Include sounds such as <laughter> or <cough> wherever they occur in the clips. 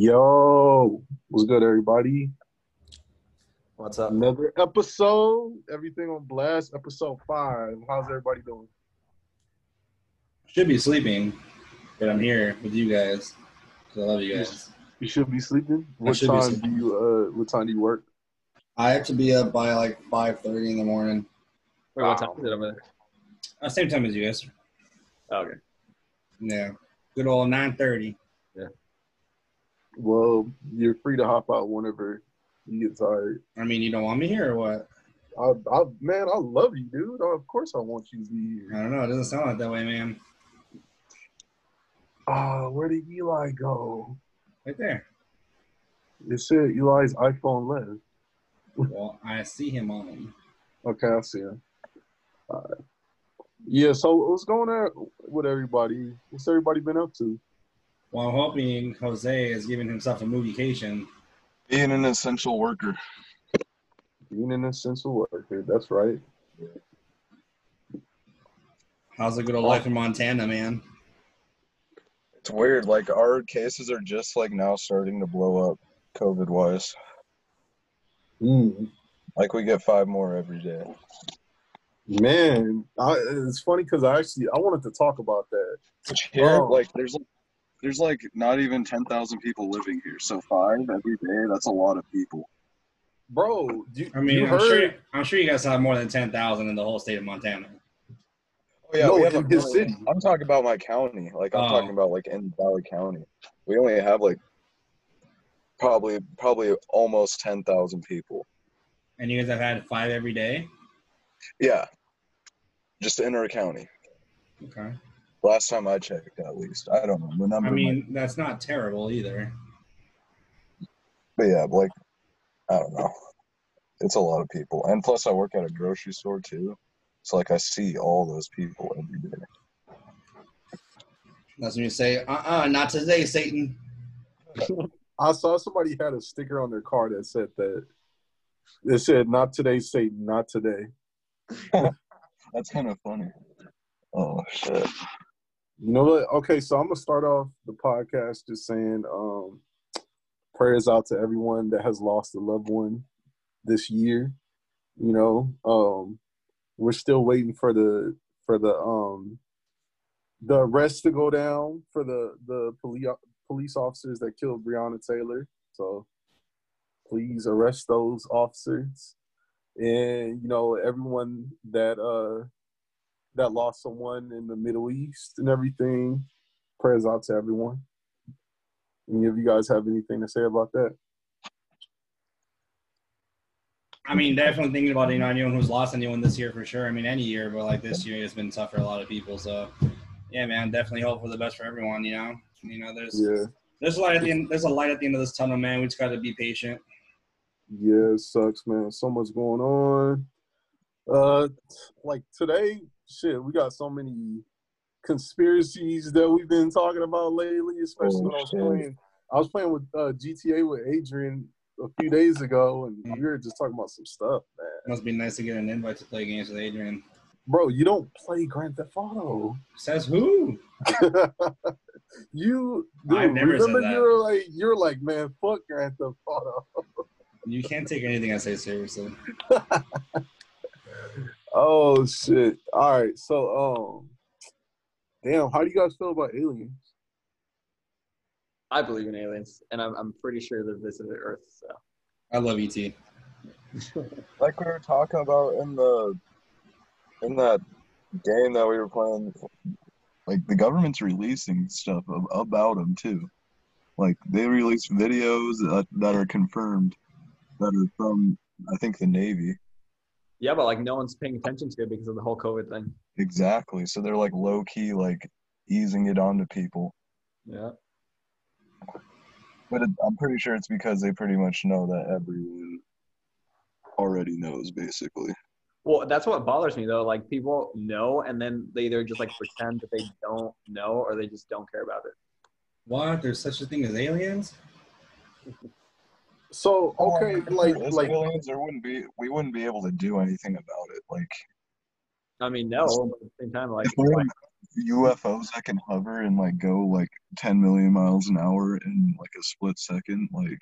Yo, what's good, everybody? What's up? Another episode. Everything on blast. Episode five. How's everybody doing? Should be sleeping, but I'm here with you guys. 'cause I love you guys. You should be sleeping. What should be time sleeping. do you? Uh, what time do you work? I have to be up by like 5:30 in the morning. Wait, what time is it over there? Uh, same time as you guys. Oh, okay. Yeah, good old 9:30. Well, you're free to hop out whenever you get tired. I mean, you don't want me here or what? I, I, man, I love you, dude. Of course, I want you to be here. I don't know. It doesn't sound like that way, man. Ah, where did Eli go? Right there. It said Eli's iPhone left. Well, I see him on him. Okay, I see him. All right. Yeah. So what's going on with everybody? What's everybody been up to? Well, I'm hoping Jose is giving himself a moviecation. Being an essential worker. Being an essential worker. That's right. How's the good old life in Montana, man? It's weird. Like our cases are just like now starting to blow up, COVID wise. Mm. Like we get five more every day. Man, I, it's funny because I actually I wanted to talk about that. Which here, Oh. like there's there's like not even ten thousand people living here. So five every day, that's a lot of people. Bro, you, I mean, you I'm heard sure. I'm sure you guys have more than 10,000 in the whole state of Montana. Oh yeah, No, we have in a his city. I'm talking about my county. Like I'm Oh. talking about like in Valley County. We only have like probably probably almost ten thousand people. And you guys have had five every day. Yeah. Just in our county. Okay. Last time I checked, at least. I don't know. The number I might mean, that's not terrible either. But yeah, like I don't know. It's a lot of people. And plus I work at a grocery store too. So like I see all those people every day. That's when you say, uh-uh, not today, Satan. <laughs> I saw somebody had a sticker on their car that said that it said not today, Satan, not today. <laughs> That's kind of funny. Oh shit. You know what? Okay, so I'm gonna start off the podcast just saying um prayers out to everyone that has lost a loved one this year. You know, um we're still waiting for the for the um the arrest to go down for the the police police officers that killed Breonna Taylor. So please arrest those officers. And you know, everyone that uh that lost someone in the Middle East and everything. Prayers out to everyone. Any of you guys have anything to say about that? I mean, definitely thinking about you know anyone who's lost anyone this year for sure. I mean, any year, but like this year has been tough for a lot of people. So, yeah, man, definitely hope for the best for everyone. You know, you know, there's Yeah, there's a light at the end. There's a light at the end of this tunnel, man. We just got to be patient. yeah, it sucks, man. So much going on. Uh, like today, shit, we got so many conspiracies that we've been talking about lately. Especially when I was shit. playing, I was playing with uh, GTA with Adrian a few days ago, and we were just talking about some stuff, man. Must be nice to get an invite to play games with Adrian. Bro, you don't play Grand Theft Auto. Says who? <laughs> you dude, I've never said that. you're like you're like man fuck Grand Theft Auto. You can't take anything I say seriously. <laughs> oh shit! All right, so um, damn, how do you guys feel about aliens? I believe in aliens, and I'm, I'm pretty sure they're visited Earth. So I love ET. <laughs> Like we were talking about in the in that game that we were playing like the government's releasing stuff ab- about them too. Like they release videos that, that are confirmed that are from I think the Navy. Yeah, but like no one's paying attention to it because of the whole COVID thing. Exactly. So they're like low key like easing it onto people. Yeah. But it, I'm pretty sure it's because they pretty much know that everyone already knows basically. Well, that's what bothers me though. Like people know, and then they either just like pretend that they don't know, or they just don't care about it. What? There's such a thing as aliens? <laughs> So oh, okay, like As like aliens, there wouldn't be we wouldn't be able to do anything about it. Like I mean, no, but at the same time, like, if UFOs that can hover and like go like 10 million miles an hour in like a split second. Like,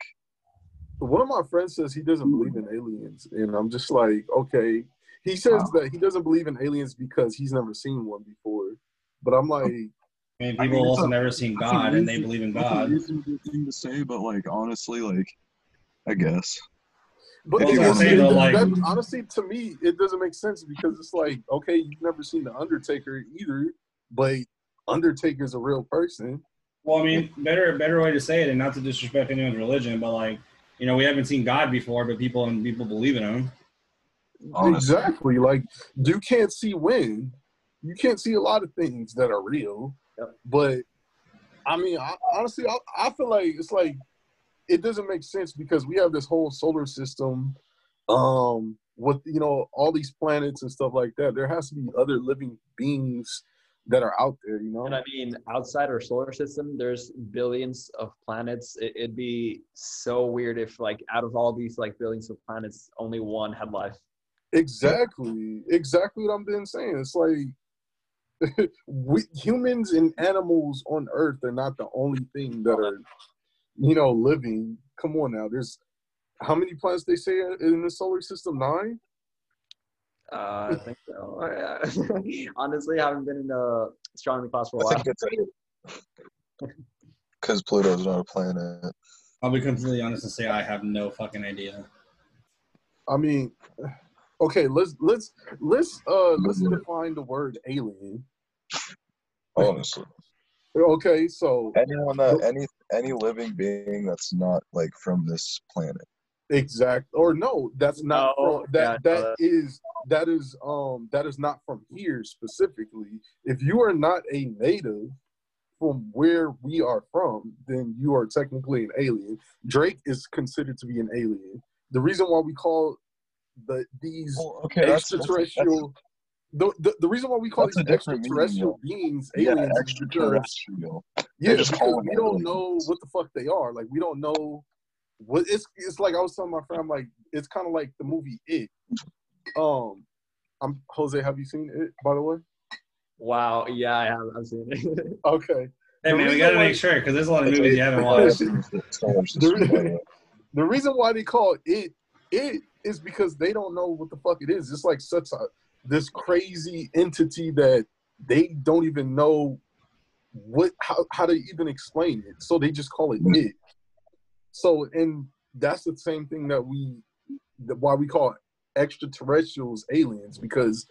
One of my friends says he doesn't believe in aliens, and I'm just like, okay. He says that he doesn't believe in aliens because he's never seen one before. But I'm like, I mean, I people mean, also a- never seen that's a God, and they believe in that's a God. reasonable thing to say, but like honestly, like, I guess. but Well, it- I was gonna it- say, though, that- honestly, to me, it doesn't make sense because it's like, okay, you've never seen the Undertaker either, but Undertaker's a real person. Well, I mean, better better way to say it, and not to disrespect anyone's religion, but like, you know, we haven't seen God before, but people and people believe in him. Honestly. Exactly. Like you can't see wind. You can't see a lot of things that are real. Yep. But I mean, I, honestly, I, I feel like it's like it doesn't make sense because we have this whole solar system, um, with you know all these planets and stuff like that. There has to be other living beings that are out there. You know. And I mean, outside our solar system, there's billions of planets. It, it'd be so weird if, like, out of all these like billions of planets, only one had life. Exactly. Exactly what I've been saying. It's like <laughs> we humans and animals on Earth are not the only thing that are, you know, living. Come on now. There's how many planets they say in the solar system? Nine. Uh, I think so. <laughs> Honestly, I haven't been in a astronomy class for a while. because <laughs> Pluto's not a planet. I'll be completely honest and say I have no fucking idea. I mean, okay. Let's let's let's uh let's define the word alien. Honestly, Okay, so anyone that any any living being that's not like from this planet. Exact or no, that's not No, from, that yeah, that no, is that is um that is not from here specifically. If you are not a native from where we are from, then you are technically an alien. Drake is considered to be an alien. The reason why we call the these Well, okay, that's, that's, extraterrestrial the, the, the reason why we call That's these different meaning, extraterrestrial beings yeah, aliens is because extraterrestrial. yeah, just call we don't aliens. know what the fuck they are. Like we don't know what it's. It's like I was telling my friend, like it's kind of like the movie It. Um, I'm Jose. Have you seen it? By the way. Wow, yeah, I have. I've seen it. <laughs> Okay. Hey The man, we gotta why- make sure because there's a lot of movies a- you haven't watched. a solar system planet. The reason why they call it it is because they don't know what the fuck it is. It's like such a this crazy entity that they don't even know what how, how to even explain it. So they just call it mm-hmm. it. So and that's the same thing that we that why we call extraterrestrials aliens because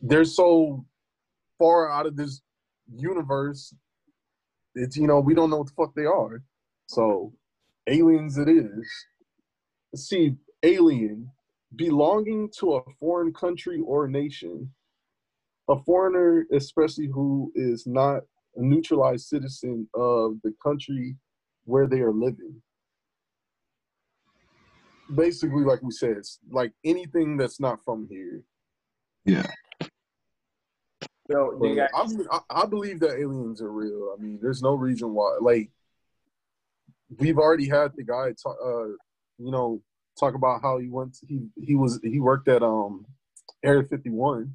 they're so far out of this universe. It's you know we don't know what the fuck they are. So aliens it is. See, alien, belonging to a foreign country or nation. A foreigner, especially who is not a neutralized citizen of the country where they are living. Basically, like we said, it's like anything that's not from here. Yeah. So, you guys? I, I, I believe that aliens are real. I mean, there's no reason why. Like, we've already had the guy talk, uh, you know, talk about how he went. he he was he worked at um Area 51,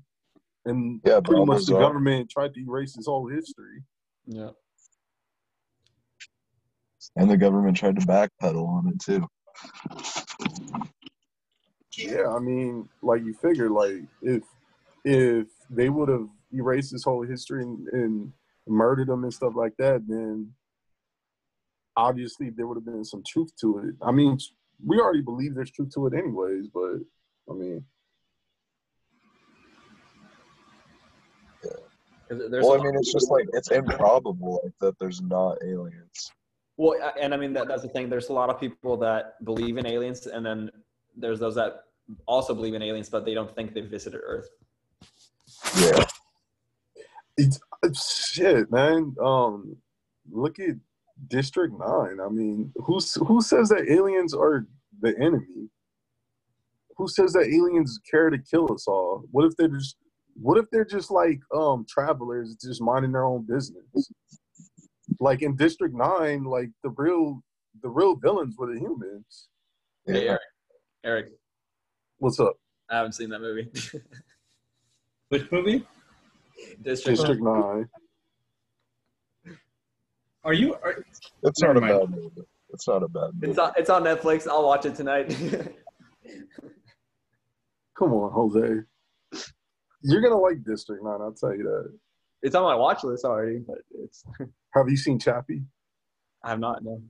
and Yeah, pretty much the government tried to erase his whole history. Yeah. And the government tried to backpedal on it too. Yeah, I mean, like you figure, like if if they would have erased his whole history and, and murdered him and stuff like that, then obviously there would have been some truth to it. I mean, we already believe there's truth to it, anyways. But I mean There's Well, a I mean, it's just like it's improbable like that. There's not aliens. Well, and I mean that, that's the thing. There's a lot of people that believe in aliens, and then there's those that also believe in aliens, but they don't think they've visited Earth. Yeah. it's, it's shit, man. Um, look at District Nine. I mean, who's who says that aliens are the enemy? Who says that aliens care to kill us all? What if they're just what if they're just like um travelers just minding their own business? Like in District Nine, like the real the real villains were the humans. Hey, Yeah. Eric. Eric, What's up? I haven't seen that movie. <laughs> Which movie? District. District Nine. Are you? Are, It's not a mind. bad movie. It's not a bad movie. It's on. It's on Netflix. I'll watch it tonight. <laughs> Come on, Jose. You're gonna like District Nine. I'll tell you that. it's on my watch list already, but it's. <laughs> Have you seen Chappie? I have not. No.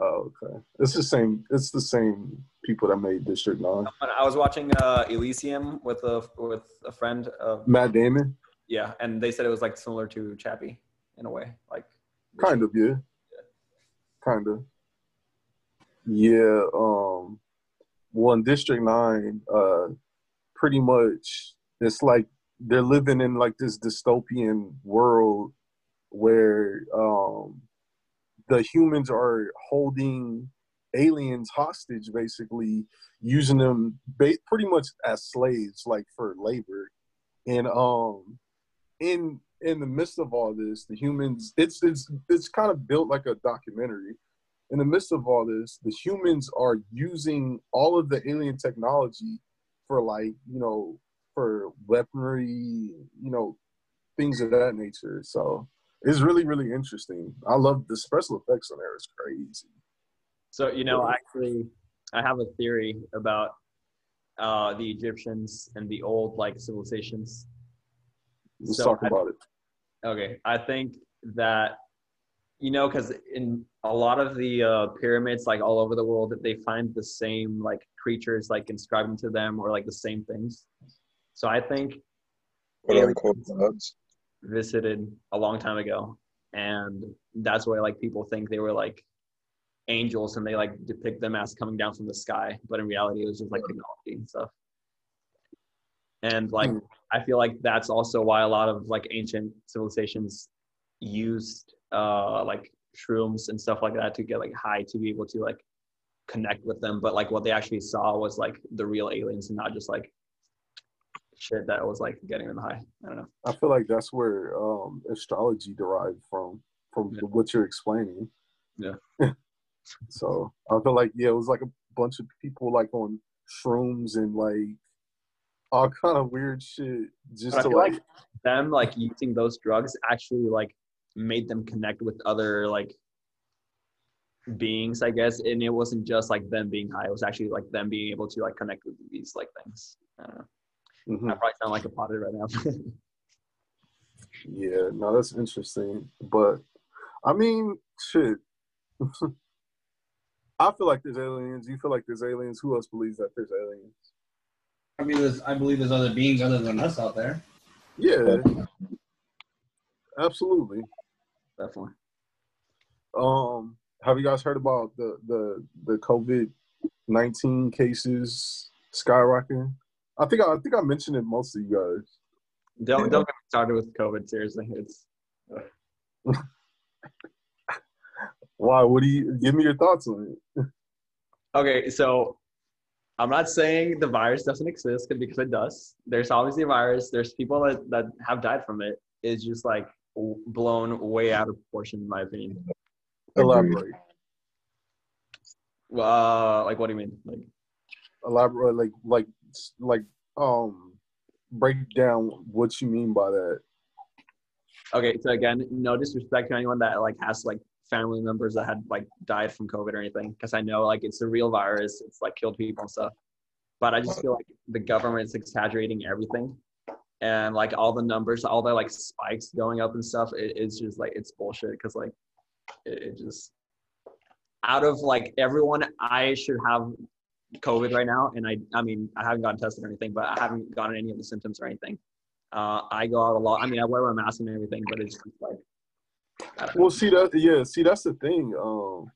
Oh, okay. It's the same. It's the same people that made District Nine. I was watching uh, Elysium with a with a friend. Of, Matt Damon. yeah, and they said it was like similar to Chappie in a way, like. Kind of, yeah. Kind of. Yeah. Um. Well, in District Nine, uh, pretty much it's like they're living in like this dystopian world where um the humans are holding aliens hostage, basically using them ba- pretty much as slaves, like for labor, and um in in the midst of all this, the humans it's it's it's kind of built like a documentary. In the midst of all this, the humans are using all of the alien technology for like, you know, for weaponry, you know, things of that nature. So it's really, really interesting. I love the special effects on there. It's crazy. So you know, actually, I have a theory about uh, the Egyptians and the old like civilizations. Let's So talk I- about it. Okay, I think that you know, because in a lot of the uh, pyramids, like all over the world, that they find the same like creatures like inscribed into them or like the same things. So I think Quote unquote gods. visited a long time ago, and that's why like people think they were like angels and they like depict them as coming down from the sky, but in reality, it was just like technology and stuff. And like, Hmm. I feel like that's also why a lot of like ancient civilizations used uh like shrooms and stuff like that to get like high to be able to like connect with them. But like what they actually saw was like the real aliens and not just like shit that was like getting them high. I don't know. I feel like that's where um, astrology derived from, from Yeah. what you're explaining. Yeah. <laughs> so I feel like yeah, it was like a bunch of people like on shrooms and like all kind of weird shit just But to like, like them like using those drugs actually like made them connect with other like beings, I guess. And it wasn't just like them being high; it was actually like them being able to like connect with these like things. I don't know. Mhm. I probably sound like a potter right now. <laughs> yeah, no, that's interesting. But I mean, shit. <laughs> I feel like there's aliens. You feel like there's aliens. Who else believes that there's aliens? I mean, there's, I believe there's other beings other than us out there. Yeah, absolutely. Definitely. Um, have you guys heard about the the the COVID nineteen cases skyrocketing? I think I, I think I mentioned it most of you guys. Don't Yeah. don't get me started with COVID. Seriously, it's <laughs> Why? What do you give me your thoughts on it? <laughs> okay. So I'm not saying the virus doesn't exist because it does. There's obviously a virus. There's people that that have died from it. It's just like blown way out of proportion, in my opinion. Elaborate. Uh, like what do you mean? Like Elaborate. Like like like um break down what you mean by that. okay, so again, no disrespect to anyone that like has like family members that had like died from COVID or anything, because I know like it's a real virus. It's like killed people and stuff. But I just feel like the government's exaggerating everything, and like all the numbers, all the like spikes going up and stuff. It, it's just like it's bullshit. Because like it, it just out of like everyone, I should have COVID right now, and I I mean I haven't gotten tested or anything, but I haven't gotten any of the symptoms or anything. Uh, I go out a lot. I mean, I wear my mask and everything, but it's just like. I don't know. Well, see that yeah, see that's the thing. Um,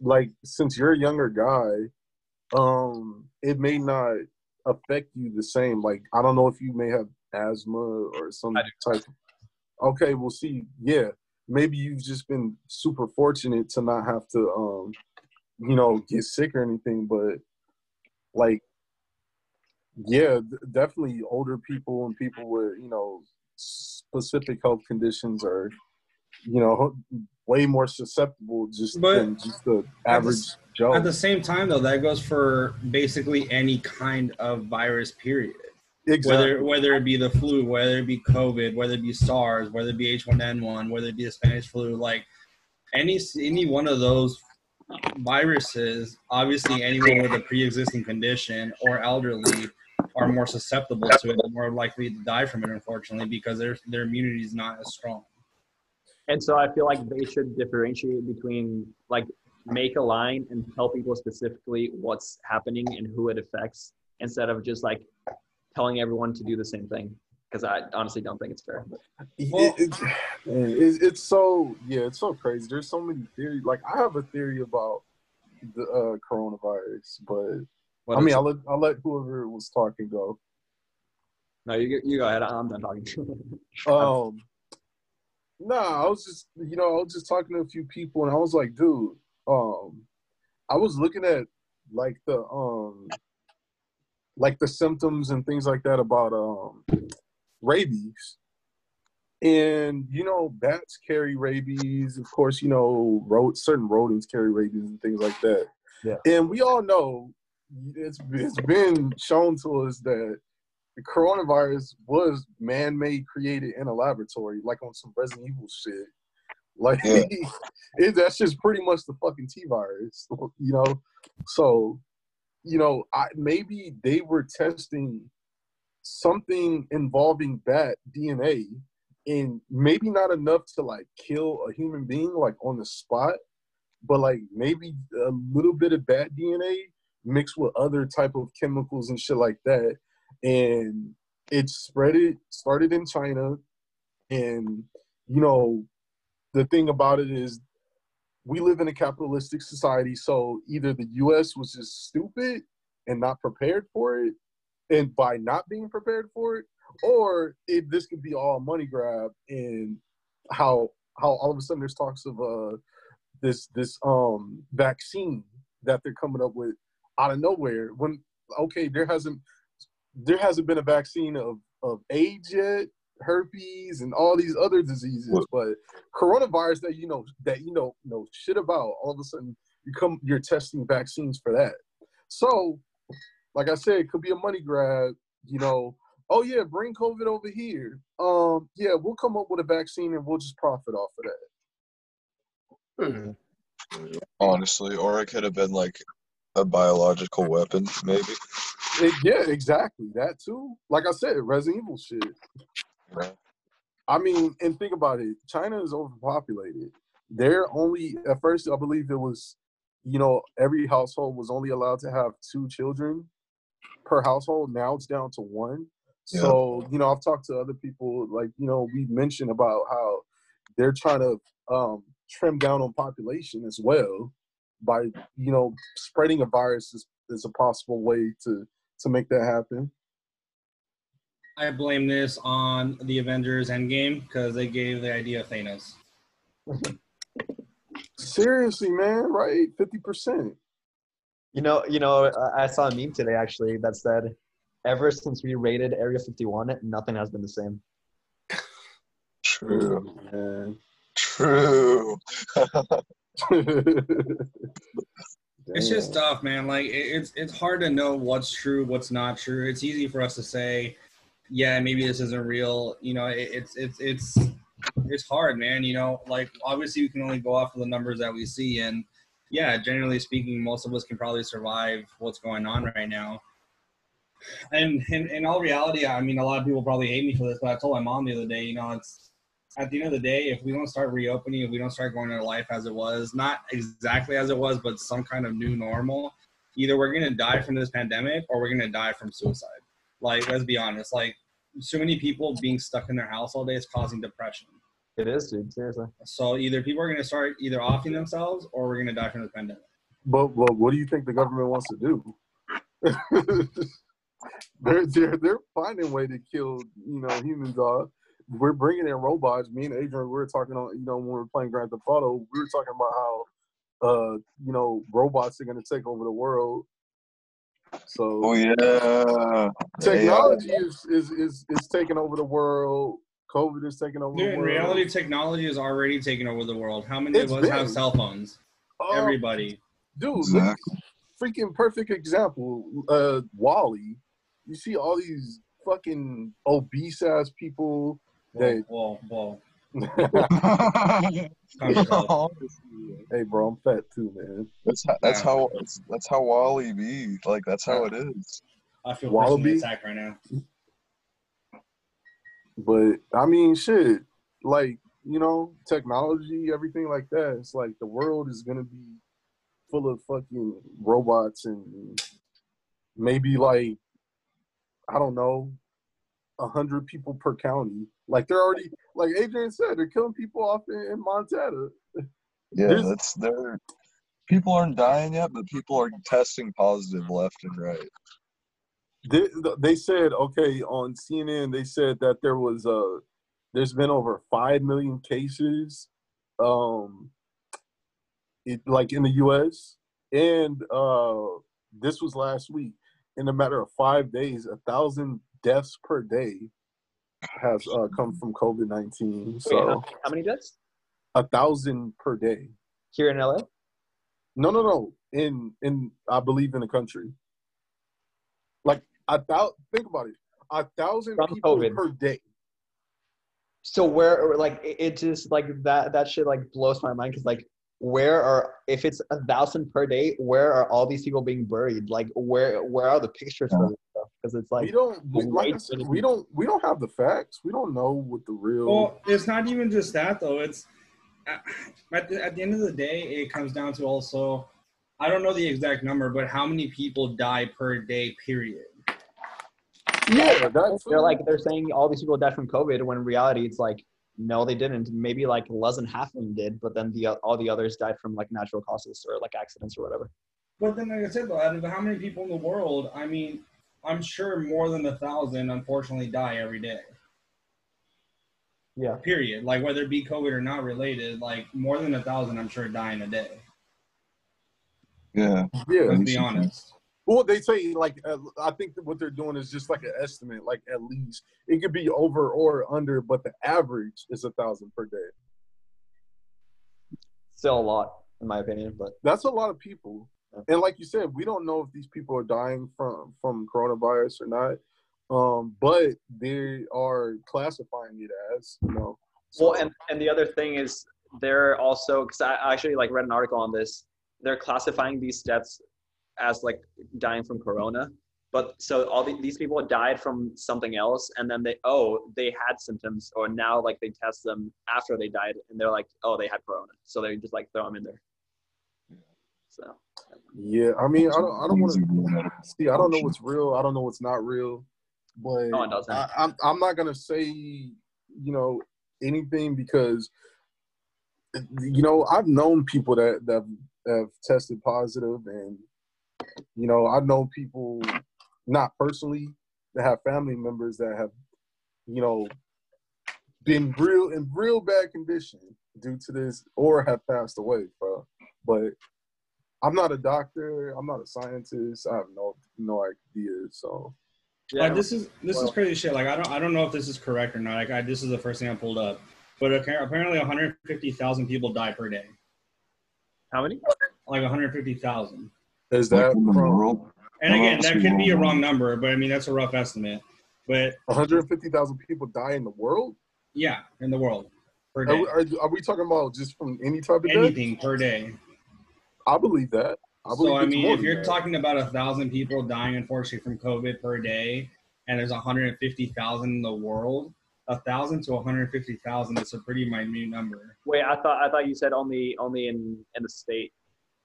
like since you're a younger guy, um, it may not affect you the same. Like I don't know if you may have asthma or some type. Okay, well, see, yeah, maybe you've just been super fortunate to not have to, um, you know, get sick or anything. But like, yeah, definitely older people and people with you know specific health conditions are you know, way more susceptible just But than just the average Joe. At the same time, though, that goes for basically any kind of virus. Period. exactly. whether whether it be the flu, whether it be COVID, whether it be SARS, whether it be H1N1, whether it be the Spanish flu, like any any one of those viruses, obviously anyone with a pre-existing condition or elderly are more susceptible to it more likely to die from it, unfortunately, because their their immunity is not as strong. And so I feel like they should differentiate between like make a line and tell people specifically what's happening and who it affects instead of just like telling everyone to do the same thing. Because I honestly don't think it's fair. It- it- man, it's, it's so yeah, it's so crazy. There's so many theories. Like I have a theory about the uh, coronavirus, but What I mean. I'll let I'll let whoever was talking go. no, you, you go ahead. I'm done talking. <laughs> Um, nah, I was just you know I was just talking to a few people, and I was like, dude, um, I was looking at like the um, like the symptoms and things like that about um rabies. And you know, bats carry rabies. Of course, you know, certain rodents carry rabies and things like that. Yeah. And we all know it's it's been shown to us that the coronavirus was man-made, created in a laboratory, like on some Resident Evil shit. Like Yeah. <laughs> it, that's just pretty much the fucking T virus, <laughs> you know. So, you know, I maybe they were testing something involving bat DNA, and maybe not enough to like kill a human being like on the spot, but like maybe a little bit of bat DNA mixed with other type of chemicals and shit like that and it spread it started in china. And you know the thing about it is we live in a capitalistic society so either the us was just stupid and not prepared for it and by not being prepared for it or it this could be all a money grab and how how all of a sudden there's talks of uh this this um vaccine that they're coming up with out of nowhere when okay there hasn't there hasn't been a vaccine of of AIDS yet, herpes, and all these other diseases. What? But coronavirus that you know that you know know shit about, all of a sudden you come you're testing vaccines for that. So, like I said, it could be a money grab. You know, oh yeah, bring COVID over here. Um, yeah, we'll come up with a vaccine and we'll just profit off of that. Hmm. honestly. Or it could have been like a biological weapon, maybe. It- yeah, exactly that too. Like I said, Resident Evil shit. Yeah. I mean, and think about it. China is overpopulated. They're only at first, I believe it was, you know, every household was only allowed to have two children per household. Now it's down to one. Yeah. So, you know, I've talked to other people, like, you know, we mentioned about how they're trying to um, trim down on population as well by, you know, spreading a virus is, is a possible way to to make that happen. I blame this on the Avengers Endgame because they gave the idea of Thanos. <laughs> Seriously, man, right? Fifty percent. You know, you know, I- I saw a meme today actually that said, "Ever since we raided Area 51, nothing has been the same." True. Man. <laughs> True. <laughs> <laughs> It's just tough, man. Like it, it's it's hard to know what's true, what's not true. It's easy for us to say, yeah, maybe this isn't real. You know, it, it's it's it's it's hard, man. You know, like obviously we can only go off of the numbers that we see, and yeah, generally speaking, most of us can probably survive what's going on right now. And in, in all reality, I mean, a lot of people probably hate me for this, but I told my mom the other day, you know, it's at the end of the day, if we don't start reopening, if we don't start going into life as it was, not exactly as it was, but some kind of new normal, either we're gonna die from this pandemic or we're gonna die from suicide. Like, let's be honest. Like, so many people being stuck in their house all day is causing depression. It is, dude. Seriously. So either people are gonna start either offing themselves or we're gonna die from the pandemic. But, but what do you think the government wants to do? <laughs> they're they're they're finding a way to kill you know humans off. We're bringing in robots. Me and Adrian, we were talking on you know when we were playing Grand Theft Auto, we were talking about how uh you know robots are going to take over the world. So Oh yeah. technology is, is is is taking over the world. COVID is taking over Dude, the in reality, technology is already taking over the world. How many It's of us have cell phones? Oh, Everybody. dude, Exactly. freaking perfect example. Uh, WALL-E. You see all these fucking obese ass people. Whoa, They- whoa, whoa. <laughs> Oh, hey, Calm yourself. Honestly, bro, I'm fat too, man. that's how, that's how that's, that's how Wally be. Like that's how it is. I feel Wallaby? personally attacked right now. But I mean, shit, like you know, technology, everything like that. It's like the world is gonna be full of fucking robots and maybe like I don't know, a hundred people per county. Like they're already, like Adrian said, they're killing people off in, in Montana. Yeah, There's- that's there. People aren't dying yet, but people are testing positive left and right. They, they said okay on CNN. They said that there was uh there's been over five million cases, um, it like in the U.S. and uh this was last week. In a matter of five days, a thousand deaths per day has uh, come from COVID nineteen. Wait, So how, how many deaths a thousand per day. here in LA? No, no, no. In in I believe in the country. Like a thousand. Think about it. A thousand From people COVID. per day. So where, like, it, it just like that. That shit like blows my mind because like, where are if it's a thousand per day, where are all these people being buried? Like, where where are the pictures for this stuff? Because it's like we don't. We, like said, we don't. We don't have the facts. We don't know what the real. Well, it's not even just that though. It's uh, at the, at the end of the day, it comes down to also, I don't know the exact number, but how many people die per day? Period. yeah, that's they're like they're saying all these people died from COVID when in reality it's like no they didn't maybe like less than half of them did but then the all the others died from like natural causes or like accidents or whatever But then, like I said, though, out of how many people in the world? I mean, I'm sure more than a thousand, unfortunately, die every day. yeah Period. Like whether it be COVID or not related, like more than a thousand, I'm sure die in a day. Yeah, yeah. Let's be honest. Well, they say like uh, I think that what they're doing is just like an estimate. Like at least it could be over or under, but the average is a thousand per day. still a lot in my opinion but That's a lot of people. And like you said, we don't know if these people are dying from from coronavirus or not. Um, but they are classifying it as, you know. so- well and and the other thing is they're also because i actually like read an article on this they're classifying these deaths as like dying from corona but so all the, these people died from something else and then they oh they had symptoms or now like they test them after they died and they're like oh they had corona so they just like throw them in there so yeah, I mean, I don't, I don't want to see. I don't know what's real. I don't know what's not real. But No, it doesn't. I, I'm, I'm not gonna say, you know, anything because, you know, I've known people that that have tested positive, and you know, I've known people, not personally, that have family members that have, you know, been real in real bad condition due to this, or have passed away, bro. But I'm not a doctor. I'm not a scientist. I have no no idea. So yeah Like this is this is crazy shit. Like I don't I don't know if this is correct or not. Like I, this is the first thing I pulled up, but apparently 150,000 people die per day. how many Like 150,000. Is that Like in the from world. And again, that could be a wrong. wrong number, but I mean that's a rough estimate. But 150,000 people die in the world? yeah, in the world per Are, day, we- are, are we talking about just from any type of death? anything per day. I believe that. I believe So I mean, if you're that. talking about a thousand people dying unfortunately from COVID per day, and there's 150,000 in the world, a thousand to 150,000 is a pretty minute number. wait i thought i thought you said only only in in the state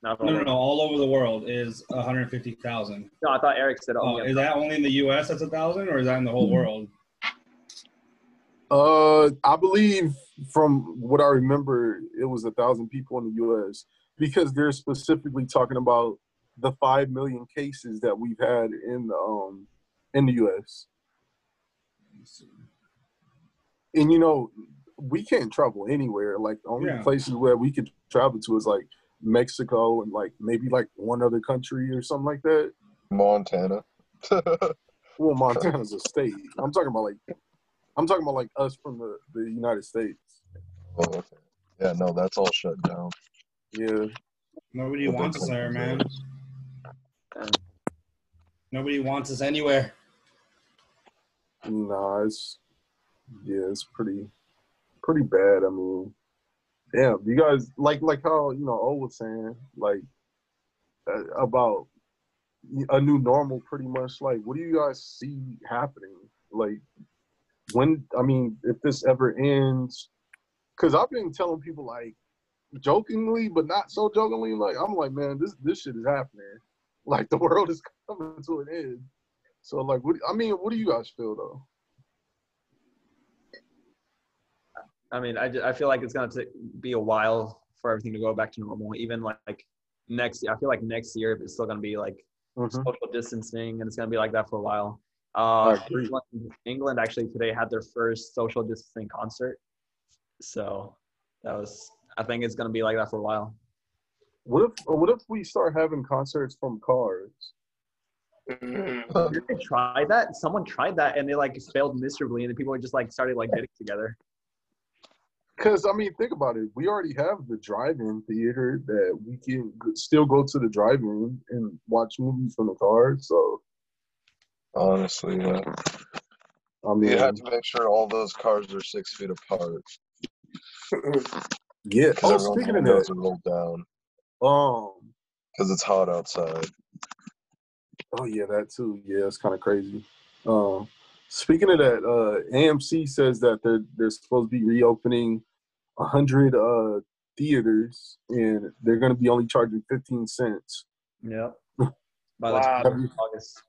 not all No, no, no. All over the world is 150,000. no i thought eric said Oh, is that only in the U.S. That's a thousand, or is that in the Hmm. whole world? Uh, I believe from what I remember, it was a thousand people in the U.S. because they're specifically talking about the five million cases that we've had in um in the U.S. And you know, we can't travel anywhere. Like the only Yeah. places where we could travel to is like Mexico and like maybe like one other country or something like that. Montana. <laughs> Well, Montana's a state. I'm talking about like I'm talking about like us from the, the United States. Oh, okay. Yeah, no, that's all shut down. Yeah. Nobody But wants us that's- there, man. Nobody wants us anywhere. Nah, it's yeah, it's pretty pretty bad. I mean, damn, you guys like like how you know O was saying like uh, about a new normal, pretty much. Like, what do you guys see happening? Like, when I mean, if this ever ends, because I've been telling people like jokingly, but not so jokingly. Like, I'm like, man, this this shit is happening. <laughs> Like, the world is <laughs> coming to an end. So, like, what I mean, what do you guys feel though? I mean, I, I feel like it's gonna be a while for everything to go back to normal. Even like, next, I feel like next year it's still gonna be like Mhm. social distancing, and it's gonna be like that for a while. Uh, England, England actually today had their first social distancing concert, so that was. I think it's gonna be like that for a while. What if what if we start having concerts from cars? Mm-hmm. Did they try that? Someone tried that, and they like failed miserably, and then people just like started like getting together. Because I mean, think about it. We already have the drive-in theater that we can still go to the drive-in and watch movies from the car. So Honestly, yeah. I mean, You have to make sure all those cars are six feet apart. <laughs> yeah. Because Oh, speaking of that, are rolled down. um, Because it's hot outside. oh yeah, that too. Yeah, it's kind of crazy. Um, speaking of that, uh, AMC says that they're they're supposed to be reopening a hundred uh theaters, and they're going to be only charging fifteen cents. Yep. <laughs> By Wow. the time of August.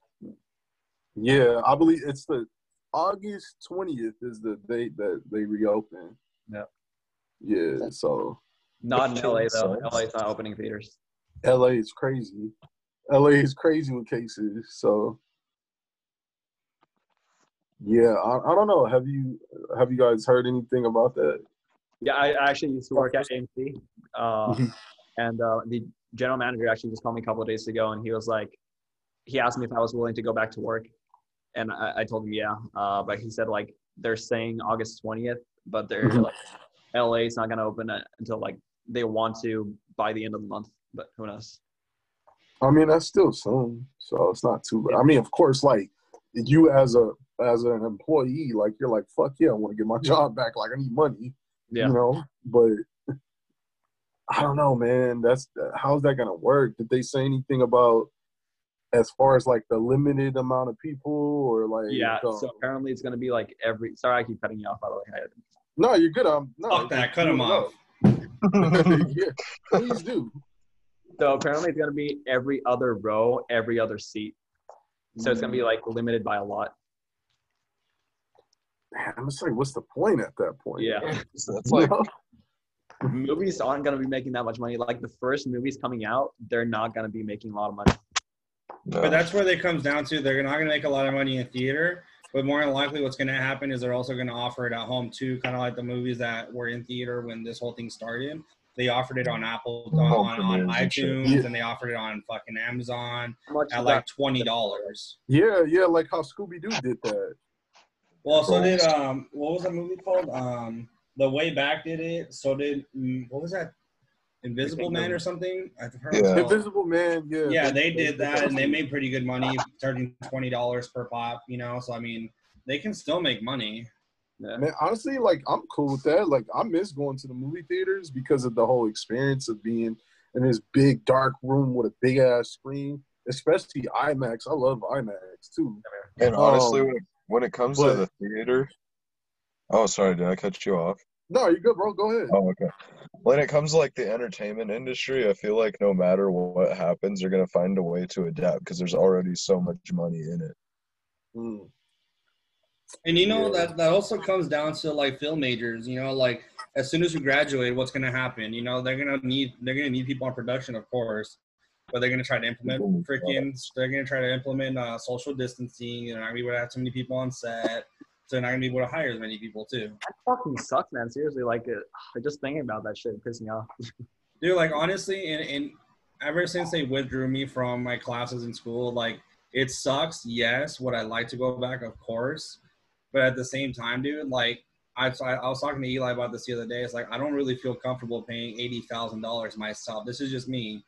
Yeah, I believe it's the August twentieth is the date that they reopen. Yeah. Yeah, so Not in LA <laughs> though. Sucks. LA is not opening theaters. LA is crazy. LA is crazy with cases. So yeah, I, I don't know. Have you have you guys heard anything about that? Yeah, I I actually used to work at AMC, uh, Mhm. and uh, the general manager actually just called me a couple of days ago, and he was like, he asked me if I was willing to go back to work, and I, I told him yeah, uh, but he said like they're saying August twentieth, but they're Mhm. like LA is not gonna open it until like they want to by the end of the month, but who knows? I mean, that's still soon, so it's not too. bad. I mean, of course, like you as a as an employee, like you're like, fuck yeah, I want to get my job back. Like I need money. Yeah. you know but <laughs> i don't know man that's how's that gonna work did they say anything about as far as like the limited amount of people or like Yeah, um, so apparently it's gonna be like every. Sorry, I keep cutting you off. By the way, I- no you're good i'm no Fuck that. Cut him off. <laughs> yeah please do So apparently it's gonna be every other row, every other seat. So it's gonna be like limited by a lot. Man, I'm just like what's the point at that point Yeah. <laughs> So that's like, know? movies aren't gonna be making that much money. Like the first movies coming out, they're not gonna be making a lot of money. no. But that's where it comes down to. They're not going to make a lot of money in theater, but more than likely, what's going to happen is they're also going to offer it at home too, kind of like the movies that were in theater when this whole thing started. They offered it on Apple, on, Home on, on premieres and shit. iTunes, Yeah. and they offered it on fucking Amazon at like twenty dollars. yeah yeah like how scooby-doo did that Well, so did um, what was that movie called? Um, The Way Back did it. So did mm, what was that? Invisible Man or something? I've heard. it's Yeah. invisible man yeah Yeah, they did that, and they made pretty good money, charging twenty dollars per pop. You know, so I mean, they can still make money. Yeah. Man, honestly, like I'm cool with that. Like I miss going to the movie theaters because of the whole experience of being in this big dark room with a big ass screen, especially IMAX. I love IMAX too. and honestly, um, when, it, when it comes but- to the theater, oh, sorry, did I cut you off? No, you're good, bro. Go ahead. Oh, okay. When it comes to like the entertainment industry, I feel like no matter what happens, they're gonna find a way to adapt because there's already so much money in it. Mm. And you know Yeah. that that also comes down to like film majors. You know, like as soon as you graduate, what's going to happen? You know, they're going to need they're going to need people on production, of course, but they're going to try to implement freaking. They're going to try to implement uh, social distancing. They're not going to to have so many people on set. So they're not going to be able to hire as many people too. That fucking sucks, man. Seriously, like uh, it, just thinking about that shit pisses me off. <laughs> Dude, like honestly, and, and ever since they withdrew me from my classes in school, like it sucks. Yes, would I like to go back? Of course, but at the same time, dude, like I, I I was talking to Eli about this the other day. It's like I don't really feel comfortable paying eighty thousand dollars myself. This is just me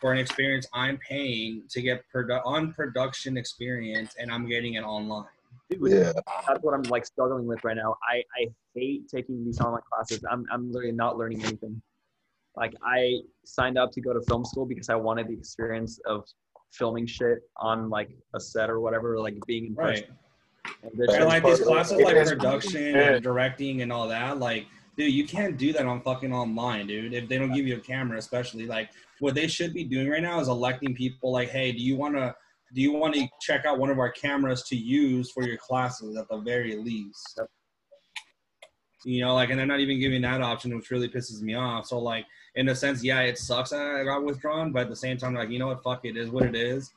for an experience I'm paying to get produ- on production experience, and I'm getting it online. Dude, Yeah. that's what I'm like struggling with right now. I, I hate taking these online classes. I'm I'm literally not learning anything. Like I signed up to go to film school because I wanted the experience of filming shit on like a set or whatever, like being in person. Right. And And like these classes like production and directing and all that, like, dude, you can't do that on fucking online, dude. If they don't give you a camera, especially like what they should be doing right now is electing people like, hey, do you wanna do you want to check out one of our cameras to use for your classes at the very least? Yep. You know, like, and they're not even giving that option, which really pisses me off. So, like, in a sense, yeah, it sucks that I got withdrawn, but at the same time, like, you know what, fuck it is what it is.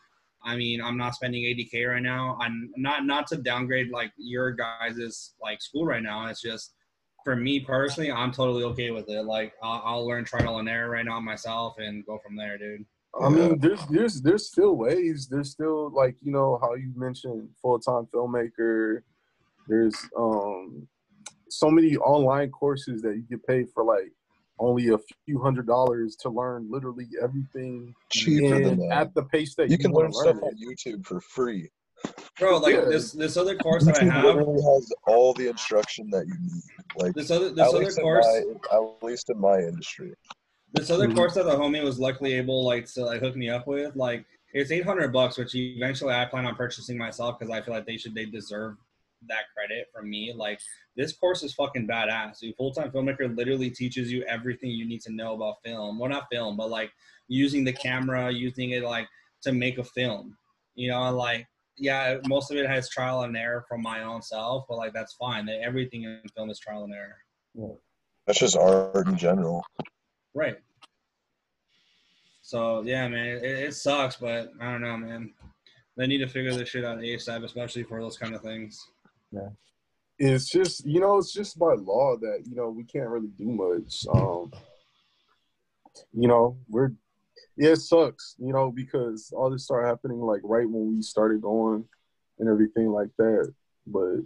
I mean, I'm not spending 80k right now. I'm not not to downgrade like your guys's like school right now. It's just for me personally, I'm totally okay with it. Like, I'll, I'll learn trial and error right now myself and go from there, dude. I mean, there's there's there's still ways. There's still like you know how you mentioned full time filmmaker. There's um so many online courses that you get paid for like only a few hundred dollars to learn literally everything Cheaper than that. at the pace that You can learn stuff it. on YouTube for free. Bro, like Yeah. this this other <laughs> course that I have, literally has all the instruction that you need. Like this other this other course. my, at least in my industry. This other Mhm. course that the homie was luckily able like to like hook me up with, like it's eight hundred bucks, which eventually I plan on purchasing myself because I feel like they should they deserve that credit from me. Like this course is fucking badass. Dude, full time filmmaker literally teaches you everything you need to know about film. Well, not film, but like using the camera, using it like to make a film. You know, like yeah, most of it has trial and error from my own self, but like that's fine. Everything in film is trial and error. That's just art in general. Right. So yeah, man, it, it sucks, but I don't know, man. They need to figure this shit out ASAP, especially for those kind of things. Yeah. It's just you know it's just by law that you know we can't really do much. Um, you know we're yeah it sucks you know because all this started happening like right when we started going and everything like that. But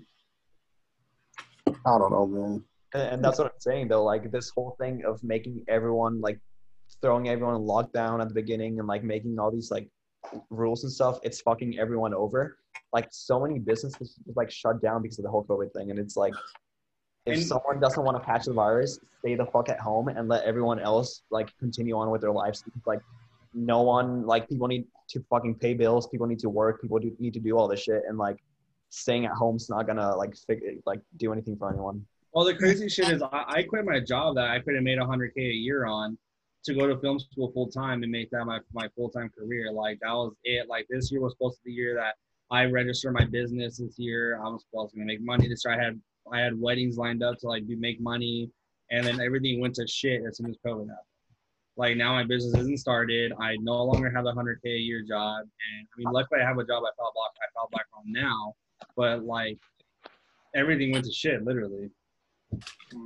I don't know, man. And, that's what I'm saying though. Like this whole thing of making everyone like throwing everyone in lockdown at the beginning and like making all these like rules and stuff, it's fucking everyone over. Like so many businesses just, like shut down because of the whole COVID thing. And it's like if And- someone doesn't want to catch the virus, stay the fuck at home and let everyone else like continue on with their lives. Because, like no one like people need to fucking pay bills, people need to work, people do, need to do all this shit and like staying at home's not gonna like fig- like do anything for anyone. Well, the crazy shit is, I, I quit my job that I could have made 100k a year on to go to film school full time and make that my, my full time career. Like that was it. Like this year was supposed to be the year that I registered my business this year. I was supposed to make money this year. I had I had weddings lined up to like do make money, and then everything went to shit as soon as COVID happened. Like now my business isn't started. I no longer have a 100k a year job, and I mean luckily I have a job I fell back I fell back on now, but like everything went to shit literally.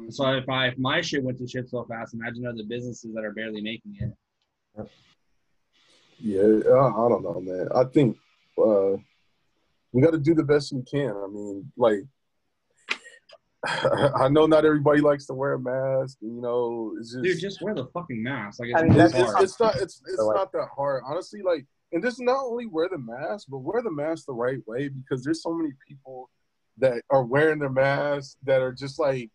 So if I if my shit went to shit so fast, imagine other businesses that are barely making it. Yeah, I, I don't know, man. I think uh, we got to do the best we can. I mean, like, <laughs> I know not everybody likes to wear a mask. You know, it's just, Dude, just wear the fucking mask. Like it's, I mean, it's it's, it's, not it's it's So, like- not that hard, honestly. Like, and just not only wear the mask, but wear the mask the right way because there's so many people that are wearing their masks that are just like.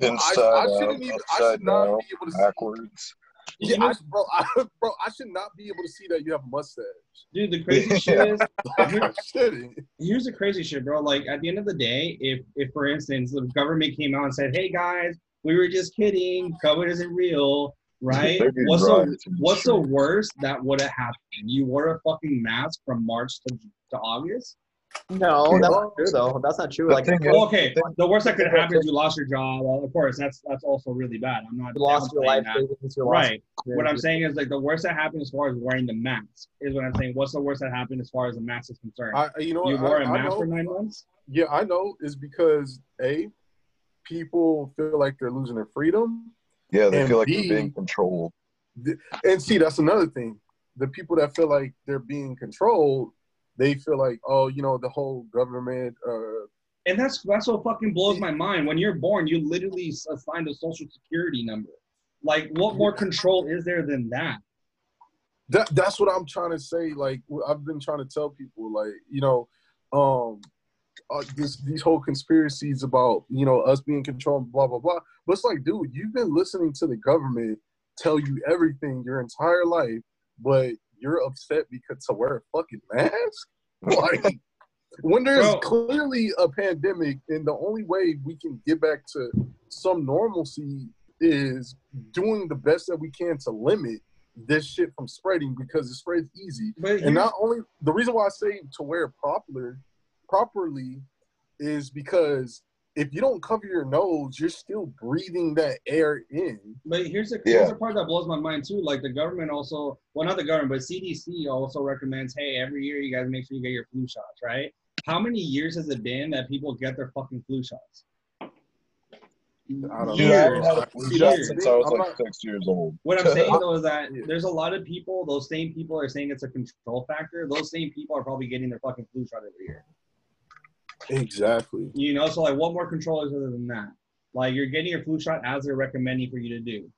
Well, Inside I, I out, shouldn't even. I upside should not down, be able to see. Backwards. Yeah, I, bro, I, <laughs> bro, I should not be able to see that you have a mustache. Dude, the crazy <laughs> shit is <laughs> I shouldn't. here's the crazy shit, bro. Like at the end of the day, if if for instance the government came out and said, "Hey guys, we were just kidding. COVID isn't real," right? What's the riots what's the worst that would have happened? You wore a fucking mask from March to, to August. No, that's not true though. That's not true. The Like Well, okay, the the worst that could happen is you lost your job. Well, of course, that's that's also really bad. I'm not lost your life that. savings, Right. your- What I'm saying is like the worst that happened as far as wearing the mask is what I'm saying. What's the worst that happened as far as the mask is concerned? I, you know, you wore I, a I mask know, for nine months. Yeah, I know. Is because a people feel like they're losing their freedom, Yeah, they feel like B- they're being controlled. and see that's another thing. The people that feel like they're being controlled, they feel like, oh, you know, the whole government. Uh, And that's that's what fucking blows my mind. When you're born, you literally assigned a social security number. Like, what more control is there than that? that that's what I'm trying to say. Like I've been trying to tell people, like you know, um, uh, this these whole conspiracies about you know us being controlled, blah blah blah. But it's like, dude, you've been listening to the government tell you everything your entire life, but you're upset because to wear a fucking mask. <laughs> Like when there's Bro. clearly a pandemic, and the only way we can get back to some normalcy is doing the best that we can to limit this shit from spreading because it spreads easy. But And not only the reason why I say to wear it proper, properly is because if you don't cover your nose, you're still breathing that air in. But here's the, Yeah. the part that blows my mind too. Like the government also, well, not the government, but CDC also recommends, hey, every year you guys make sure you get your flu shots, right? How many years has it been that people get their fucking flu shots? I don't Dude, I know. haven't had a flu shot since. I was I'm like not- six years old. What I'm saying <laughs> though is that there's a lot of people, those same people are saying it's a control factor. Those same people are probably getting their fucking flu shot every year. Exactly. You know, so like what more control is other than that? Like you're getting your flu shot as they're recommending for you to do.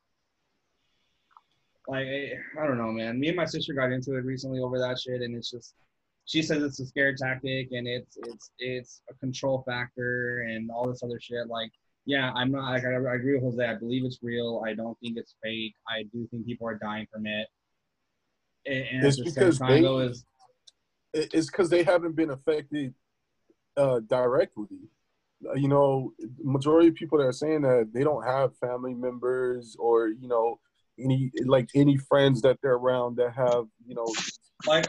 Like I, don't know, man. Me and my sister got into it recently over that shit, and it's just she says it's a scare tactic and it's it's it's a control factor and all this other shit. Like, yeah, I'm not like I, I agree with Jose. I believe it's real. I don't think it's fake. I do think people are dying from it. And, and It's at the same because time, they- though, is It- It's because they haven't been affected uh, directly. Uh, You know, majority of people that are saying that they don't have family members or you know any like any friends that they're around that have you know like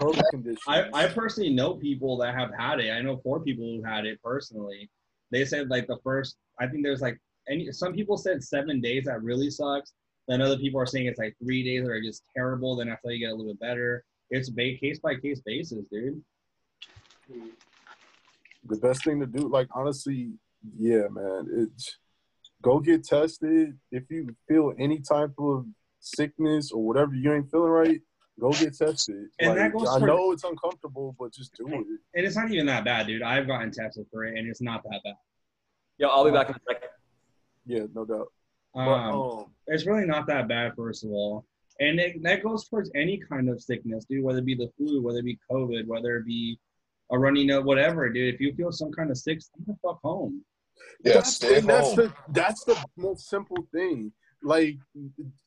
I, I personally know people that have had it. I know four people who had it personally. They said like the first, I think there's like any. Some people said seven days that really sucks. Then other people are saying it's like three days that are just terrible. Then after you get a little bit better. It's ba- case by case basis, dude. The best thing to do, like honestly, yeah, man, it's go get tested. If you feel any type of sickness or whatever, you ain't feeling right, go get tested. And Like, that goes I for- know it's uncomfortable, but just do it. And it's not even that bad, dude. I've gotten tested for it, and it's not that bad. Yeah, I'll be back in a second. Yeah, no doubt. But, Um, um, it's really not that bad, first of all. And it, that goes towards any kind of sickness, dude, whether it be the flu, whether it be COVID, whether it be a runny nose, whatever, dude. If you feel some kind of sick, stay the fuck home. Yeah, that's, stay and that's the that's the most simple thing. Like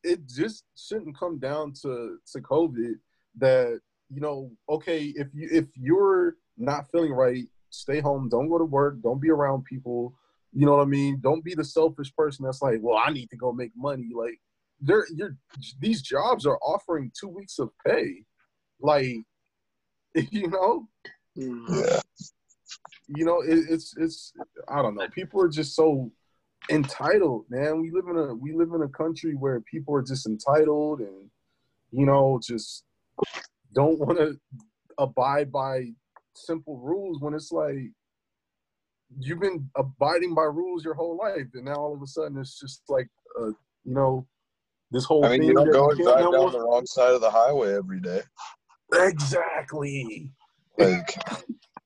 it just shouldn't come down to to COVID that you know, okay, if you if you're not feeling right, stay home, don't go to work, don't be around people. You know what I mean? Don't be the selfish person that's like, well, I need to go make money. Like they're you're these jobs are offering two weeks of pay. Like <laughs> you know, Yeah. you know it, it's it's i don't know people are just so entitled man we live in a we live in a country where people are just entitled and you know just don't want to abide by simple rules when it's like you've been abiding by rules your whole life and now all of a sudden it's just like uh you know this whole I mean, thing you don't go and can't drive now down the wrong side of the highway every day. exactly Like,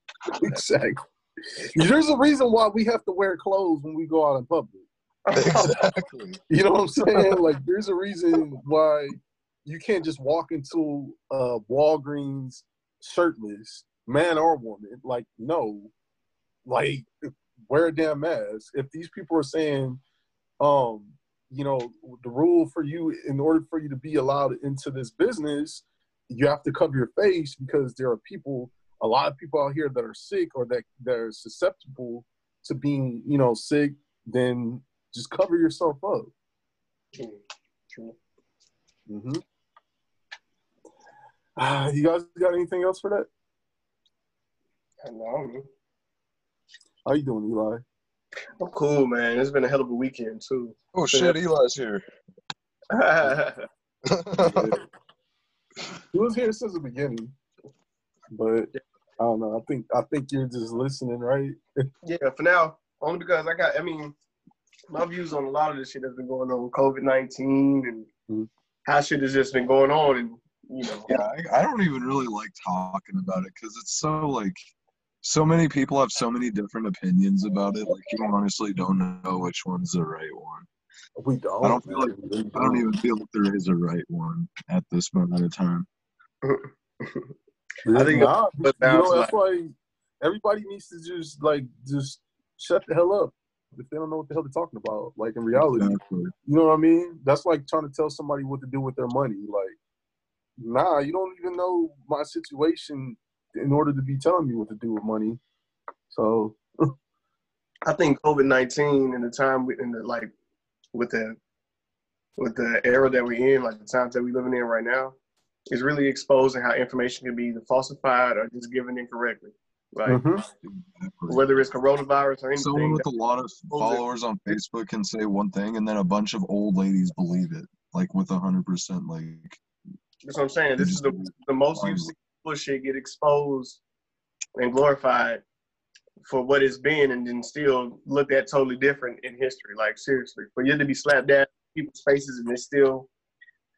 <laughs> exactly there's a reason why we have to wear clothes when we go out in public exactly. <laughs> You know what I'm saying? like, there's a reason why you can't just walk into uh, Walgreens shirtless, man or woman. Like, no, like, wear a damn mask. If these people are saying, um, you know, the rule for you, in order for you to be allowed into this business, you have to cover your face because there are people, a lot of people out here that are sick or that that are susceptible to being, you know, sick. Then just cover yourself up. True. True. Mm-hmm. Ah, you guys got anything else for that? I know. How you doing, Eli? I'm cool, man. It's been a hell of a weekend too. Oh shit, Eli's here. <laughs> <laughs> He was here since the beginning, but I don't know. I think I think you're just listening, right? <laughs> yeah, for now, only because I got. I mean, my views on a lot of this shit that's been going on, with COVID nineteen, and Mhm. how shit has just been going on, and you know, yeah, I, I don't even really like talking about it because it's so like so many people have so many different opinions about it. Like you honestly don't know which one's the right one. We don't. I don't feel like- I don't even feel like there is a right one at this moment in time. <laughs> I think Nah, but you know that's why everybody needs to just like just shut the hell up if they don't know what the hell they're talking about. Like in reality, Exactly. you know what I mean? That's like trying to tell somebody what to do with their money. Like, nah, you don't even know my situation in order to be telling me what to do with money. So <laughs> I think COVID nineteen and the time in the like with the with the era that we're in, like the times that we're living in right now, is really exposing how information can be either falsified or just given incorrectly. Like mhm. Whether it's coronavirus or Someone anything. with a lot of followers on Facebook can say one thing, and then a bunch of old ladies believe it, like with a hundred percent, like. That's what I'm saying. This is the, the most you see bullshit get exposed and glorified for what it's been and then still looked at totally different in history. Like seriously. For you to be slapped down people's faces and it's still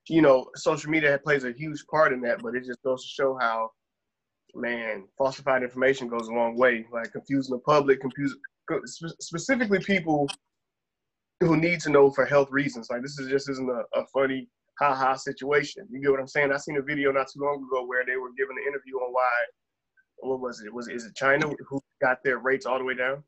you know, social media plays a huge part in that, but it just goes to show how man, falsified information goes a long way. Like confusing the public, confusing specifically people who need to know for health reasons. Like this is just isn't a, a funny ha ha situation. You get what I'm saying? I seen a video not too long ago where they were giving an interview on why what was it? Was it, is it China who got their rates all the way down?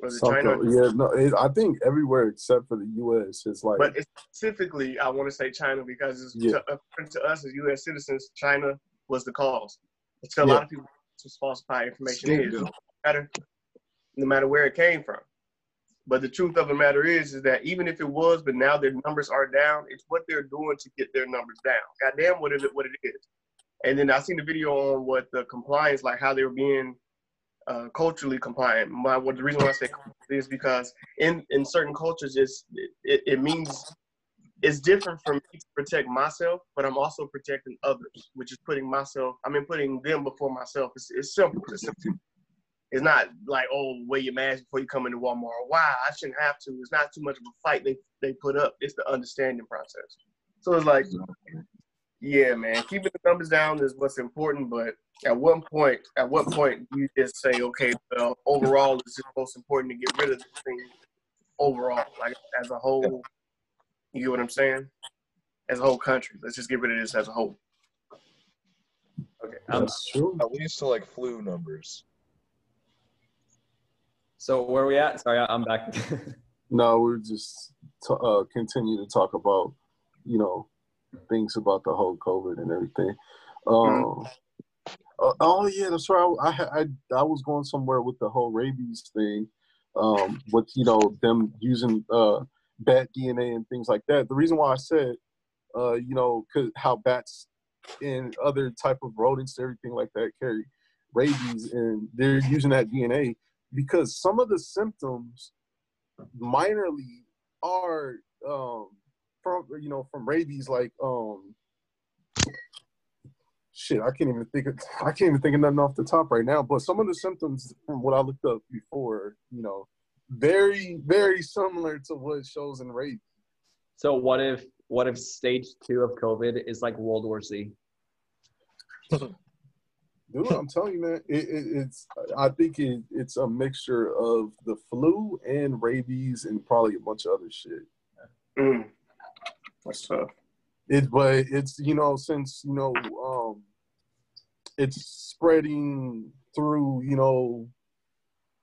Was it China? Yeah, no, it, I think everywhere except for the U.S. is like, But specifically, I want to say China because it's Yeah. to, uh, according to us as U.S. citizens, China was the cause. To a Yeah. lot of people, this falsified information is no matter, no matter where it came from. But the truth of the matter is, is that even if it was, but now their numbers are down, it's what they're doing to get their numbers down. Goddamn, what is it? What it is? And then I seen the video on what the compliance, like how they were being uh, culturally compliant. My, the reason why I say is because in in certain cultures, it's it, it means it's different for me to protect myself, but I'm also protecting others, which is putting myself. I mean, putting them before myself. It's, it's simple. It's simple. It's not like oh, wear your mask before you come into Walmart. Why I shouldn't have to. It's not too much of a fight they they put up. It's the understanding process. So it's like yeah, man, keeping the numbers down is what's important. But at one point, at what point do you just say, okay, well, overall, it's just most important to get rid of this thing overall, like as a whole. You get what I'm saying? As a whole country, let's just get rid of this as a whole. Okay. Um, that's true. At least to like flu numbers. so where are we at? Sorry, I- I'm back. <laughs> No, we're just t- uh, continue to talk about, you know, things about the whole COVID and everything. Um, uh, oh yeah, that's right. I, I I was going somewhere with the whole rabies thing, um, with you know them using uh, bat DNA and things like that. The reason why I said, uh, you know, cause how bats and other type of rodents, everything like that, carry rabies, and they're using that DNA because some of the symptoms minorly are um from you know from rabies like um shit i can't even think of <laughs> i can't even think of nothing off the top right now but some of the symptoms from what i looked up before you know very very similar to what shows in rabies so what if what if stage two of COVID is like World War Z? <laughs> dude i'm telling you man it, it, it's i think it, it's a mixture of the flu and rabies and probably a bunch of other shit Mm. That's tough. It, but it's you know since you know um, it's spreading through you know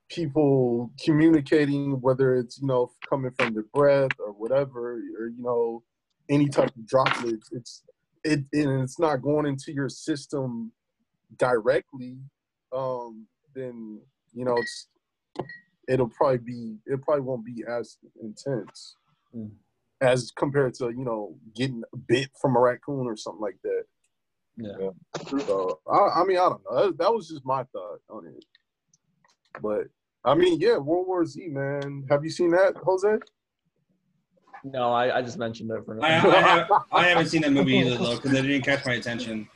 people communicating whether it's you know coming from their breath or whatever or you know any type of droplets. It's it and it's not going into your system directly. Um, then you know it's it'll probably be it probably won't be as intense Mm. As compared to you know getting bit from a raccoon or something like that. Yeah. So I, I mean I don't know. That, that was just my thought on it. But I mean, yeah, World War Z, man. Have you seen that, Jose? No, I, I just mentioned it for I, I, have, I haven't seen that movie either though because it didn't catch my attention.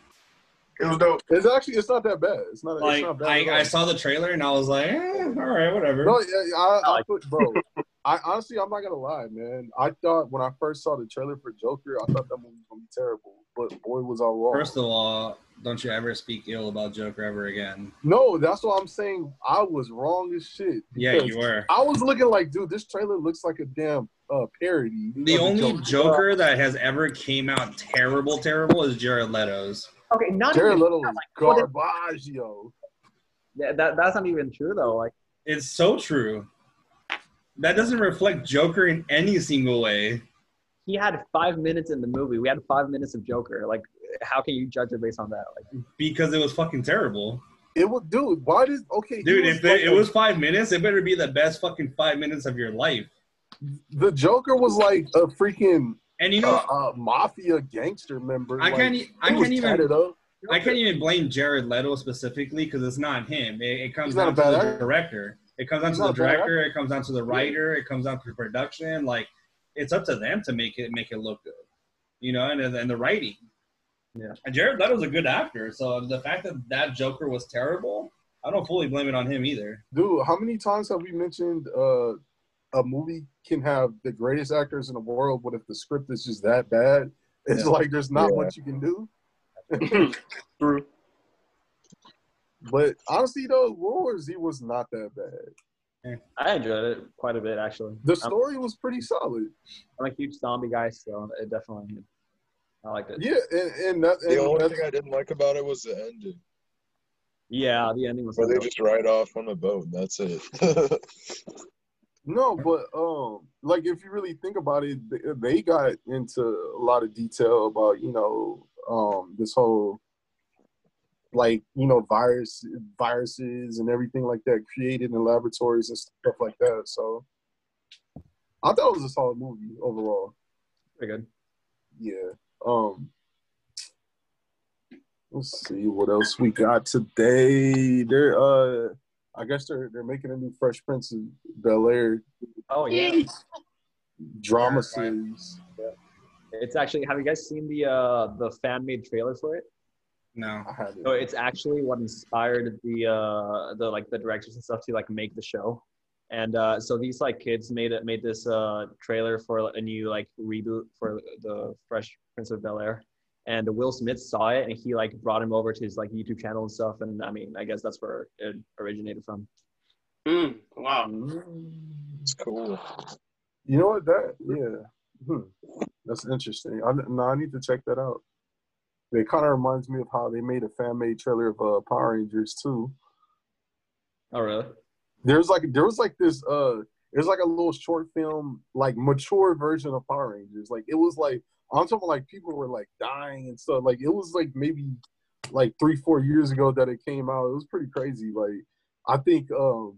It was dope. It's actually it's not that bad. It's not. it's not bad at. I, I saw the trailer and I was like, eh, all right, whatever. No, yeah, I, I put, bro. I honestly, I'm not gonna lie, man. I thought when I first saw the trailer for Joker, I thought that movie was gonna be terrible. But boy, was I wrong. First of all, don't you ever speak ill about Joker ever again. no, that's what I'm saying. I was wrong as shit. Yeah, you were. I was looking like, dude, this trailer looks like a damn uh, parody. The of only Joker that has ever came out terrible, terrible is Jared Leto's. Okay, not Jared even- Leto is what garbage, yo. Yeah, that that's not even true though. Like It's so true. That doesn't reflect Joker in any single way. he had five minutes in the movie. We had five minutes of Joker. Like, how can you judge it based on that? Like, Because it was fucking terrible. It was, dude. Why did okay, Dude, if it, it was five minutes, it better be the best fucking five minutes of your life. the Joker was like a freaking And you know, uh, uh, mafia gangster member. I like, can't. e- I can't even. up. I can't even blame Jared Leto specifically because it's not him. It, it comes He's down to the actor. director. It comes down He's to the not director. It comes down to the writer. It comes down to production. Like it's up to them to make it make it look good, you know, and and the writing. Yeah. And Jared Leto's a good actor, so the fact that that Joker was terrible, I don't fully blame it on him either. Dude, how many times have we mentioned uh, a movie can have the greatest actors in the world, but if the script is just that bad, it's Yeah. like there's not Yeah. much you can do. Mm-hmm. True. But honestly, though, World War Z was not that bad. I enjoyed it quite a bit actually. The I'm, story was pretty solid. I'm a huge zombie guy, so it definitely I liked it. Yeah, and, and, that, The and only thing I didn't like about it was the ending, Yeah, the ending was. where they just ride off on a boat. and That's it. <laughs> No, but um, like if you really think about it, they, got into a lot of detail about you know um this whole like you know virus viruses and everything like that created in laboratories and stuff like that. So I thought it was a solid movie overall. Pretty good. Yeah. Um. Let's see what else we got today. there are uh, I guess they're they're making a new Fresh Prince of Bel Air Oh yeah, drama Right. series. it's actually. Have you guys seen the uh the fan made trailer for it? No, I had it. So it's actually what inspired the uh the like the directors and stuff to like make the show. And uh, so these like kids made it made this uh trailer for a new like reboot for the Fresh Prince of Bel Air. And Will Smith saw it and he like brought him over to his like YouTube channel and stuff. And I mean, I guess that's where it originated from. Mm, wow. it's cool. You know what? That yeah, hmm. that's interesting. I no, I need to check that out. It kind of reminds me of how they made a fan made trailer of uh, Power Rangers too. Oh really? There's like there was like this uh, there's like a little short film like mature version of Power Rangers. Like it was like I'm talking like people were like dying and stuff. Like it was like maybe like three four years ago that it came out. It was pretty crazy. Like I think um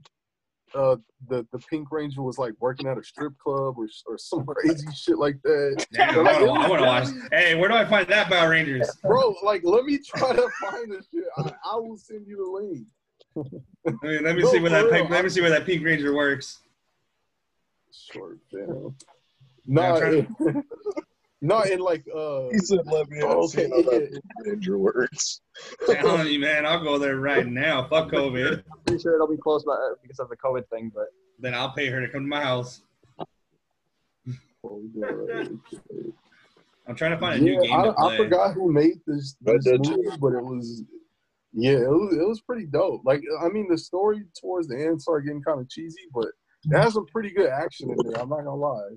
uh the the Pink Ranger was like working at a strip club or or some <laughs> crazy shit like that. Damn, I Like, it want to watch. Hey, where do I find that Power Rangers? <laughs> Bro, like let me try to find this shit. I, I will send you the link. Let me, let me No, see where that pink, let me see where that Pink Ranger works. Short film. No, I'm trying it, <laughs> no, in like uh He said, "Let me Oh, see okay, how that Ranger <laughs> works." telling you, man, I'll go there right now. Fuck <laughs> COVID. I'm pretty sure it'll be close by, because of the COVID thing, but Then I'll pay her to come to my house. <laughs> I'm trying to find a new Yeah, game to I, I forgot who made this, this did movie, but it was yeah, it was, it was pretty dope. Like I mean, the story towards the end started getting kind of cheesy, but it has some pretty good action in there. I'm not gonna lie.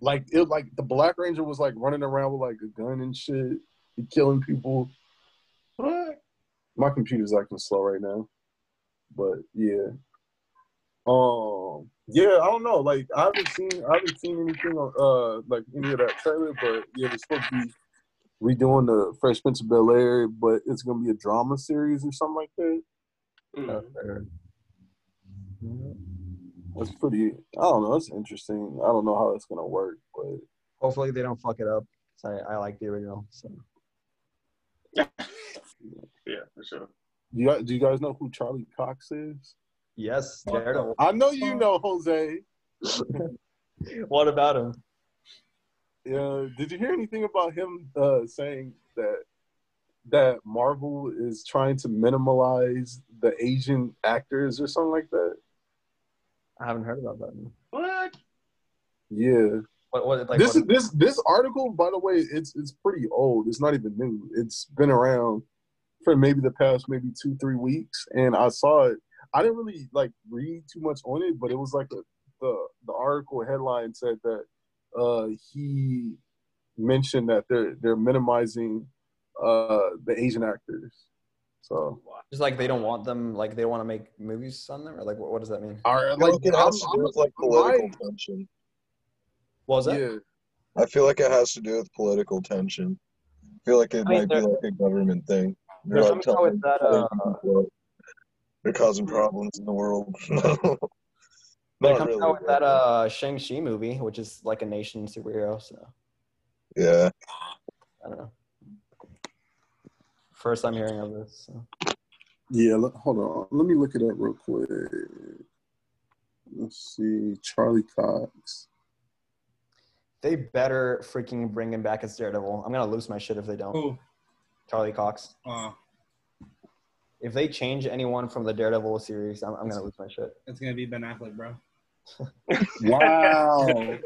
Like it, like the Black Ranger was like running around with like a gun and shit, he killing people. What? My computer's acting slow right now, but yeah. Um, yeah, I don't know. Like I haven't seen, I haven't seen anything on uh like any of that trailer, but yeah, they're supposed to be redoing the Fresh Prince of Bel Air, but it's gonna be a drama series or something like that. Mm. That's pretty. I don't know. That's interesting. I don't know how it's gonna work, but hopefully they don't fuck it up. I, I like the original. So <laughs> Yeah, for sure. do you guys, do you guys know who Charlie Cox is? yes, Daredevil. I know you know Jose. <laughs> what about him? Yeah. Did you hear anything about him uh, saying that that Marvel is trying to minimalize the Asian actors or something like that? I haven't heard about that. What? Yeah. What what like this what, this this article, by the way, it's it's pretty old. It's not even new. It's been around for maybe the past maybe two three weeks, and I saw it. I didn't really like read too much on it, but it was like a, the the article headline said that uh, he mentioned that they're they're minimizing uh, the Asian actors. So, Just like they don't want them, like they want to make movies on them, or like what, what does that mean? all right, I feel like, like it has to do with like my- political tension. What was that? yeah, I feel like it has to do with political tension. I feel like it I mean, might be like a government thing. They're like telling, that, uh, they're causing problems in the world. <laughs> They're Not coming really. out with that uh Shang Chi movie, which is like a nation superhero. So Yeah. I don't know. First time hearing of this. So. yeah. Look, hold on, let me look it up real quick. Let's see, Charlie Cox. They better freaking bring him back as Daredevil. I'm gonna lose my shit if they don't. Who? Charlie Cox. Uh, If they change anyone from the Daredevil series, I'm, I'm gonna lose my shit. it's gonna be Ben Affleck, bro. <laughs> <laughs> Wow,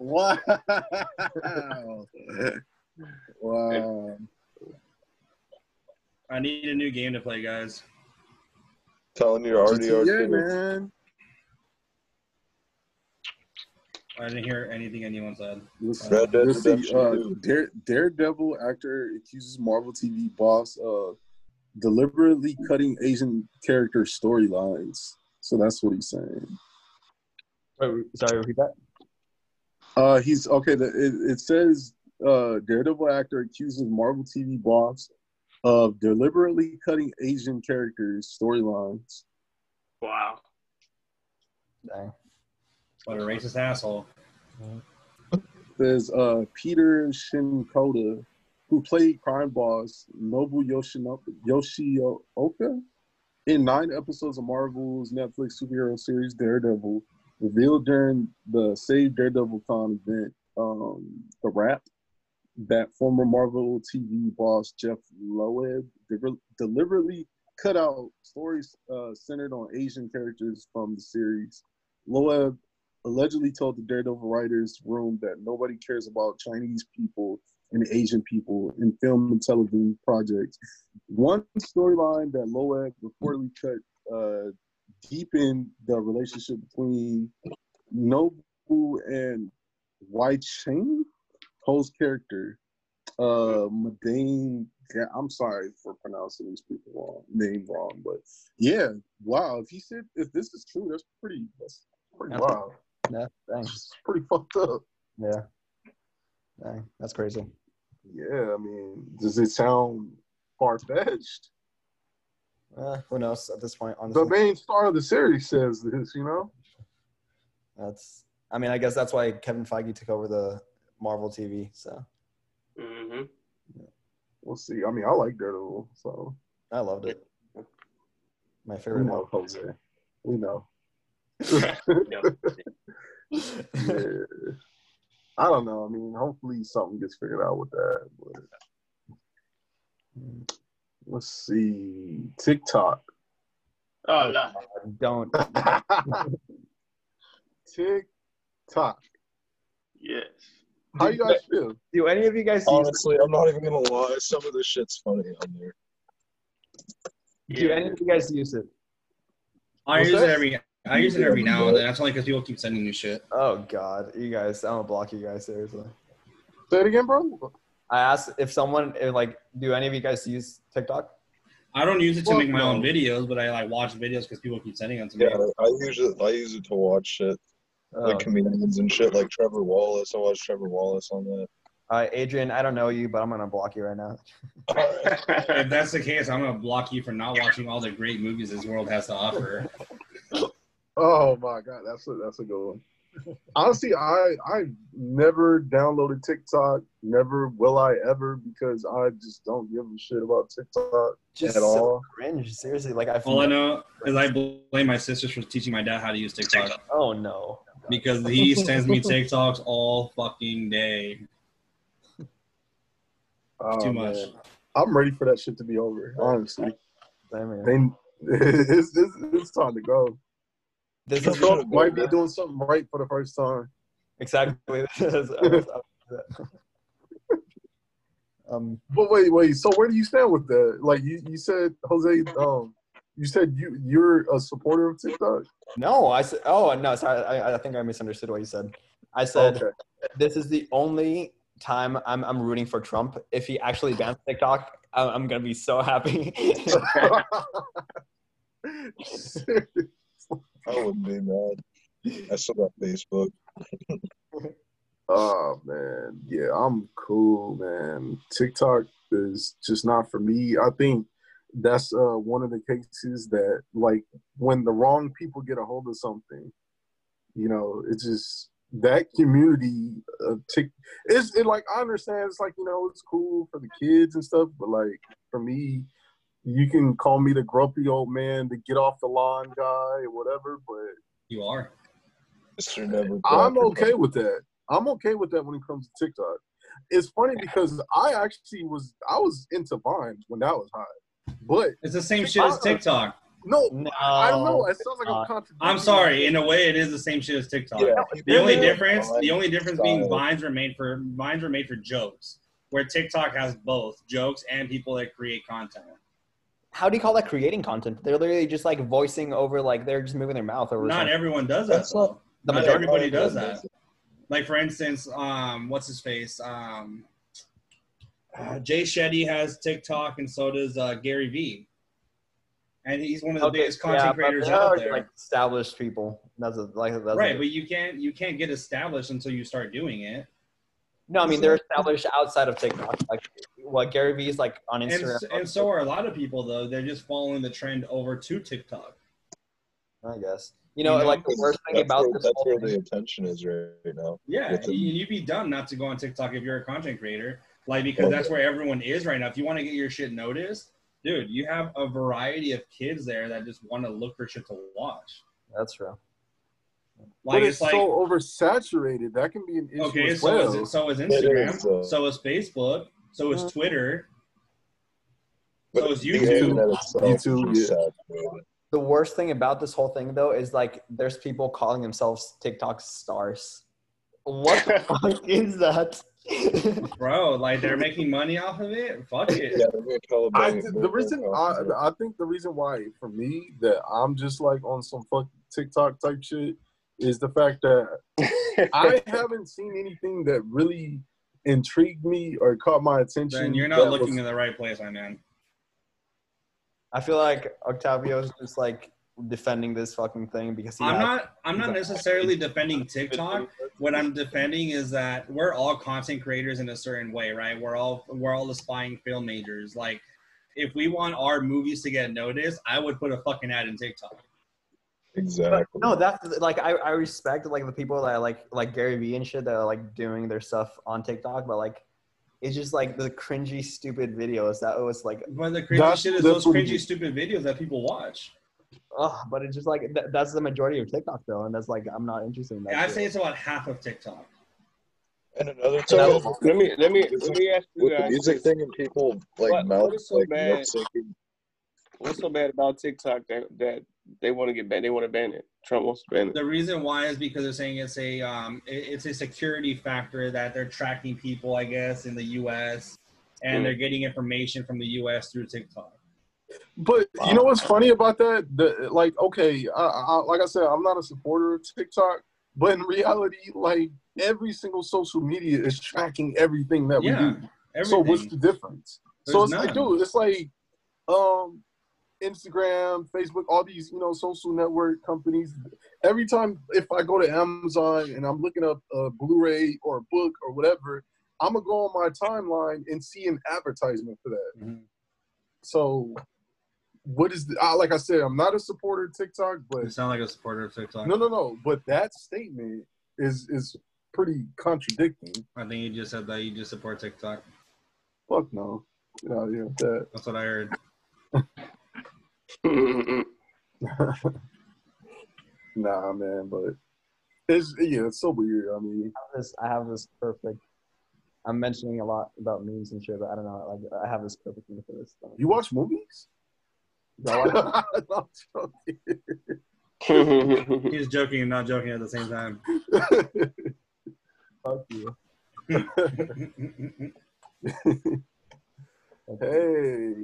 wow, wow. I need a new game to play, guys. Telling you already GTA, are. man. I didn't hear anything anyone said. Let's, Red Dead let's see. Redemption Uh, Dare, Daredevil actor accuses Marvel TV boss of deliberately cutting Asian character storylines. So that's what he's saying. Wait, sorry, repeat that. Uh, he's okay. The, it, it says uh, Daredevil actor accuses Marvel TV boss of deliberately cutting Asian characters storylines. Wow. Dang. What a racist asshole. There's uh, Peter Shinkoda, who played crime boss Nobu Yoshino- Yoshioka in nine episodes of Marvel's Netflix superhero series Daredevil, revealed during the Save Daredevil Con event, um, the rap, that former Marvel TV boss Jeph Loeb de- deliberately cut out stories uh, centered on Asian characters from the series. Loeb allegedly told the Daredevil writers room that nobody cares about Chinese people and Asian people in film and television projects. One storyline that Loeb reportedly cut uh, deepened the relationship between Nobu and Wai Cheng, Poe's character. Uh, Madane, yeah, I'm sorry for pronouncing these people wrong, name wrong, but yeah, wow. If he said if this is true, that's pretty. That's pretty That's- wild. Yeah. It's pretty fucked up. Yeah. Dang. That's crazy. Yeah, I mean, does it sound far fetched? Uh, who knows at this point? The main star of the series says this, you know. that's. I mean, I guess that's why Kevin Feige took over the Marvel TV. So hmm We'll see. I mean, I like Daredevil, so I loved it. My we favorite know one. Jose. We know. <laughs> Yeah. I don't know. I mean, hopefully something gets figured out with that. But let's see. TikTok. Oh, no. Don't. <laughs> TikTok. Yes. How you guys feel? Do any of you guys use? Honestly, I'm not even gonna lie. Some of the shit's funny on there. Do any of you guys use it? I What's use that? it every. I use it every now and then. That's only because people keep sending new shit. Oh God, you guys! I'm gonna block you guys seriously. Say it again, bro. I asked if someone if, like, do any of you guys use TikTok? I don't use it to Fuck make my own videos, but I like watch videos because people keep sending them to me. Yeah, I use it. I use it to watch shit Oh. like comedians and shit, like Trevor Wallace. I watch Trevor Wallace on that. Uh, Adrian, I don't know you, but I'm gonna block you right now. <laughs> If that's the case, I'm gonna block you for not watching all the great movies this world has to offer. Oh my god, that's a that's a good one. Honestly, I I never downloaded TikTok. Never will I ever because I just don't give a shit about TikTok Just at so all. cringe. Seriously, like I. All I know is I blame my sisters for teaching my dad how to use TikTok Oh no. Because he <laughs> sends me TikToks all fucking day. Oh, Too much. man. I'm ready for that shit to be over. Honestly, Damn <laughs> it's, it's it's time to go. This is Trump might be doing something right for the first time. exactly. <laughs> This is- I was- I was- um. But wait, wait. So where do you stand with that? Like you, you said, Jose. Um, you said you you're a supporter of TikTok. No, I said. Oh no, sorry. I, I think I misunderstood what you said. I said Okay. this is the only time I'm I'm rooting for Trump. If he actually bans TikTok, I- I'm gonna be so happy. <laughs> I wouldn't be mad. I still got Facebook. oh man, yeah, I'm cool, man. TikTok is just not for me. I think that's uh, one of the cases that, like, when the wrong people get a hold of something, you know, it's just that community of Tik. It's it like I understand. It's like you know, it's cool for the kids and stuff, but like for me, you can call me the grumpy old man, the get off the lawn guy, or whatever, but. You are. Mr. Never I'm okay with that. I'm okay with that when it comes to TikTok. It's funny because I actually was I was into vines when that was hot, but It's the same shit as TikTok. no, No, I don't know. It sounds like uh, I'm contradicting. I'm sorry. In a way, it is the same shit as TikTok. Yeah, The only Yeah. difference, the only difference being vines were made for vines were made for jokes, where TikTok has both jokes and people that create content. How do you call that creating content? They're literally just like voicing over, like they're just moving their mouth over. Not something. everyone does that. That's not- The Not majority- everybody does that. Like for instance, um, what's his face? Um, uh, Jay Shetty has TikTok, and so does uh, Gary Vee. And he's one of the biggest content yeah, creators out there. Like established people. That's a, like that's right, a- but you can't you can't get established until you start doing it. no, I mean they're established outside of TikTok. Like what Gary Vee's like on And, Instagram. and so are a lot of people though. They're just following the trend over to TikTok. I guess you know, You know, like the worst thing That's about where, this that's whole where thing. the attention is right, right now. Yeah, With you, you'd be dumb not to go on TikTok if you're a content creator. Like because that's where everyone is right now. If you want to get your shit noticed, dude, you have a variety of kids there that just want to look for shit to watch. That's true. Like but it's, it's, like so oversaturated. That can be an issue okay, as so well. is it, so is Instagram, is, uh, so is Facebook, so is Twitter. So is YouTube. internet YouTube, yeah. The worst thing about this whole thing though is like there's people calling themselves TikTok stars. What the <laughs> fuck is that? Bro, like they're making money off of it. Fuck it. Yeah, they're gonna call it I, the reason I, I think the reason why for me that I'm just like on some fuck TikTok type shit is the fact that <laughs> I haven't seen anything that really intrigued me or caught my attention. Then you're that not was- looking in the right place, my man. I feel like Octavio's just like defending this fucking thing because he I'm has- not. I'm not necessarily defending TikTok. What I'm defending is that we're all content creators in a certain way, right? We're all we're all aspiring film majors. Like, if we want our movies to get noticed, I would put a fucking ad in TikTok. exactly. No, that's like I, I respect like the people that like like Gary Vee and shit that are like doing their stuff on TikTok, but like it's just like the cringy, stupid videos that was like, But the cringy That's- shit is those what it cringy, stupid videos that people watch. Oh, but it's just like th- that's the majority of TikTok though, and that's like I'm not interested in that. I'd say it's about half of TikTok. And another thing So is, let me let me let me ask you with the music thing and people like What- mouth what is so like bad? What's so bad about TikTok that that they want to get banned? They want to ban it. Trump wants to ban it. The reason why is because they're saying it's a um, it- it's a security factor that they're tracking people, I guess, in the U.S. and Mm. they're getting information from the U.S. through TikTok. But you know what's funny about that? The like, okay, I, I, like I said, I'm not a supporter of TikTok, but in reality, like every single social media is tracking everything that Yeah, we do. everything. So what's the difference? so There's it's like, none. dude, it's like, um, Instagram, Facebook, all these you know social network companies. Every time if I go to Amazon and I'm looking up a Blu-ray or a book or whatever, I'm gonna go on my timeline and see an advertisement for that. Mhm. So, what is the, uh, like I said, I'm not a supporter of TikTok, but You but sound like a supporter of TikTok. no, no, no. But that statement is is pretty contradicting. I think you just said that you just support TikTok. Fuck no. Get out of here with that. That's what I heard. <laughs> Nah, man, but it's yeah, it's so weird. I mean, I have this I have this perfect. I'm mentioning a lot about memes and shit, but I don't know. Like I have this perfect thing for this. Stuff. you watch movies? Do I watch- No, I'm joking. He's joking and not joking at the same time. Fuck you. <laughs> hey,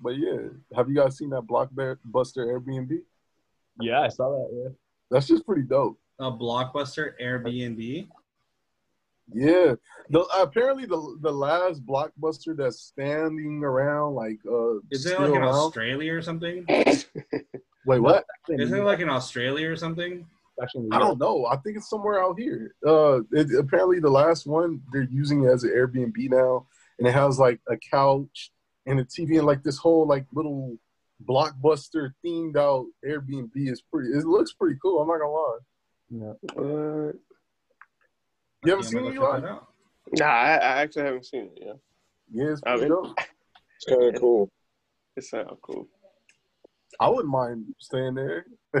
but yeah, have you guys seen that Blockbuster Airbnb? Yeah, I saw that. Yeah. That's just pretty dope. a blockbuster Airbnb. Yeah. The, apparently, the the last blockbuster that's standing around, like, uh, Is it like in around- Australia or something? <laughs> Wait, what? Isn't it like in Australia or something? Actually, I don't know. I think it's somewhere out here. Uh, it, apparently, the last one they're using it as an Airbnb now, and it has like a couch and a TV and like this whole like little blockbuster themed out Airbnb is pretty. It looks pretty cool. I'm not gonna lie. Yeah. Uh, You haven't seen I'm it, gonna Eli? check that out. nah, I, I actually haven't seen it. Yeah, Yeah, it's I pretty mean- dope. <laughs> It's kind of cool. it sounds cool. I wouldn't mind staying there. <laughs>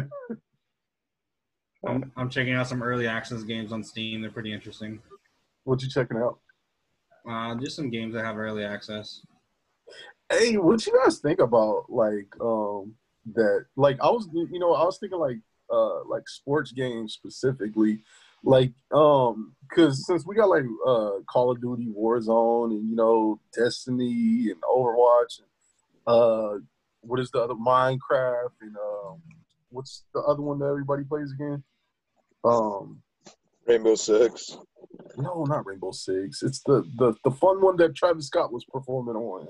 I'm, I'm checking out some early access games on Steam. They're pretty interesting. What you checking out? Uh, just some games that have early access. Hey, what you guys think about like um that? Like I was, you know, I was thinking like uh like sports games specifically, like um because since we got like uh Call of Duty Warzone and you know Destiny and Overwatch, and, uh what is the other Minecraft and um what's the other one that everybody plays again? Um Rainbow Six. no, not Rainbow Six. It's the the the fun one that Travis Scott was performing on.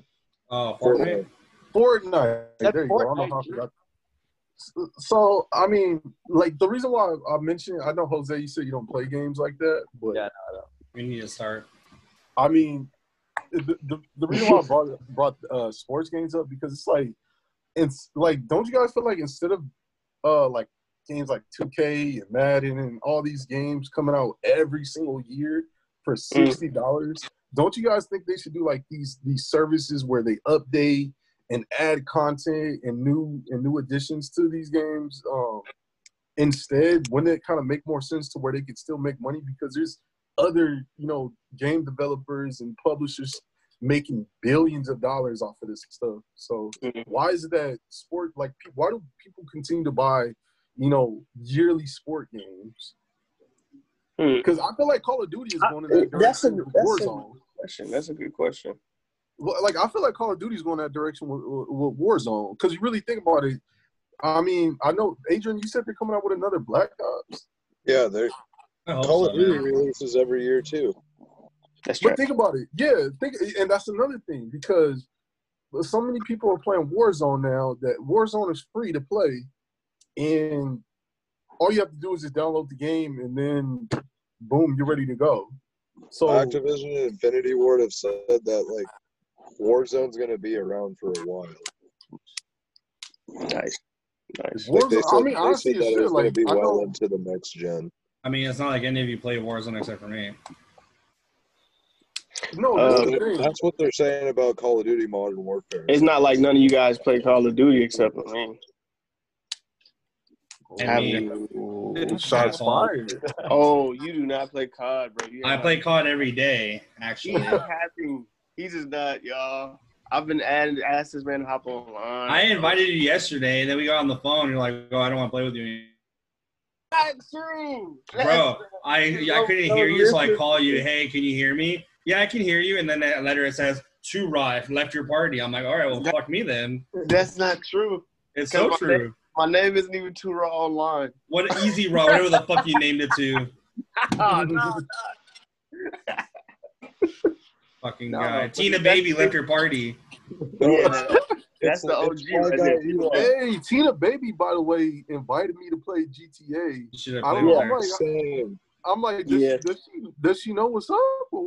Oh, Fortnite. Fortnite. That's there you go. I don't know Fortnite, how I forgot. So- So I mean, like the reason why I mentioned, I know Jose, you said you don't play games like that, but Yeah. We need to start. I mean, the, the, the reason why I brought brought uh, sports games up because it's like, it's like, don't you guys feel like instead of uh like games like 2K and Madden and all these games coming out every single year for sixty dollars, don't you guys think they should do like these these services where they update and add content and new and new additions to these games? Um, instead, wouldn't it kind of make more sense to where they could still make money because there's other you know game developers and publishers making billions of dollars off of this stuff. So Mhm. why is it that sport like why do people continue to buy you know yearly sport games? Hmm. Because I feel like Call of Duty is going in that That's a- that's a- Warzone. Question. That's a good question. Well, Like I feel like Call of Duty is going that direction with, with, with Warzone. Because you really think about it, I mean, I know Adrian, you said they're coming out with another Black Ops. Yeah, they're Call so, of Duty man. releases every year too. That's true. But think about it. Yeah, think, and that's another thing because so many people are playing Warzone now that Warzone is free to play, and all you have to do is just download the game, and then boom, you're ready to go. So Activision and Infinity Ward have said that like Warzone's gonna be around for a while. Nice. Nice. Like they said, I mean, they honestly, said that it's it was shit. gonna be I well into the next gen. I mean, it's not like any of you play Warzone except for me. no, Uh, that's the thing. that's what they're saying about Call of Duty Modern Warfare. It's not like none of you guys play Call of Duty except for me. And me. Shots fired. Oh, you do not play COD, bro. You I play COD every day, He actually. is happy. He's just not, y'all. I've been adding, asked this man to hop online. I invited you yesterday, and then we got on the phone. You're like, "Oh, I don't want to play with you." That's true. Bro, I I couldn't hear you, so I call you. Hey, can you hear me? Yeah, I can hear you. And then that letter it says to Rife left your party. I'm like, all right, well, fuck me then. That's not true. It's so on, true. My name isn't even too raw online. What easy raw, whatever the fuck you named it to. <laughs> Oh, no. <laughs> Fucking No, guy. but Tina Baby left your party. Yeah, <laughs> that's It's- the OG it's my right guy, there. Hey, Tina Baby, by the way, invited me to play GTA. Should have I played don't with know, her. like, Same. I'm like, does, Yeah. does, she, does she know what's up or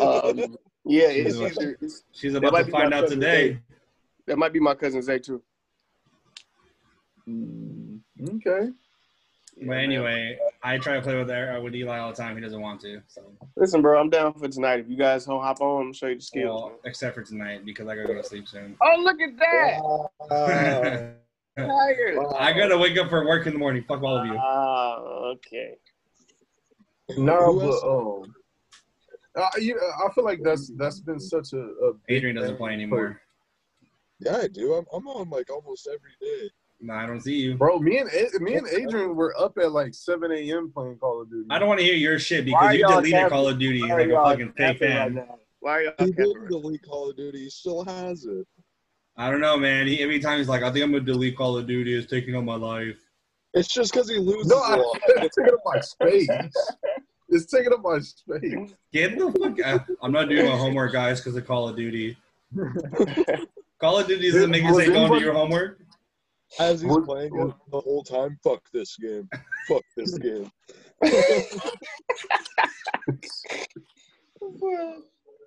what? Um, yeah, it's She's either, it's, She's that about might to find out today. Zay. that might be my cousin Zay too. Mm, okay. But anyway, I try to play with her, with Eli all the time. He doesn't want to. So, Listen, bro, I'm down for tonight. If you guys don't hop on, I'm show you the skills. well, except for tonight because I gotta go to sleep soon. <laughs> Oh, look at that! <laughs> Wow. Tiger. I gotta wake up for work in the morning. Fuck all of you. Ah, okay. No, but else? um, I, you, I feel like that's that's been such a. a Adrian doesn't play anymore. Yeah, I do. I'm, I'm on like almost every day. No, I don't see you. Bro, me and me and Adrian were up at like 7 a.m. playing Call of Duty. I don't want to hear your shit because you y'all deleted capping? Call of Duty Why like a fucking fake capping right fan. Why are y'all He didn't right delete Call of Duty. He still has it. I don't know, man. He, every time he's like, I think I'm gonna delete Call of Duty. It's taking on my life. It's just because he loses No, a I, lot. <laughs> it's taking up my space. It's taking up my space. Get the fuck out. I'm not doing my homework, guys, because of Call of Duty. <laughs> Call of Duty doesn't make you Was say don't do your homework. As he's What- playing it the whole time, fuck this game. Fuck this game. <laughs>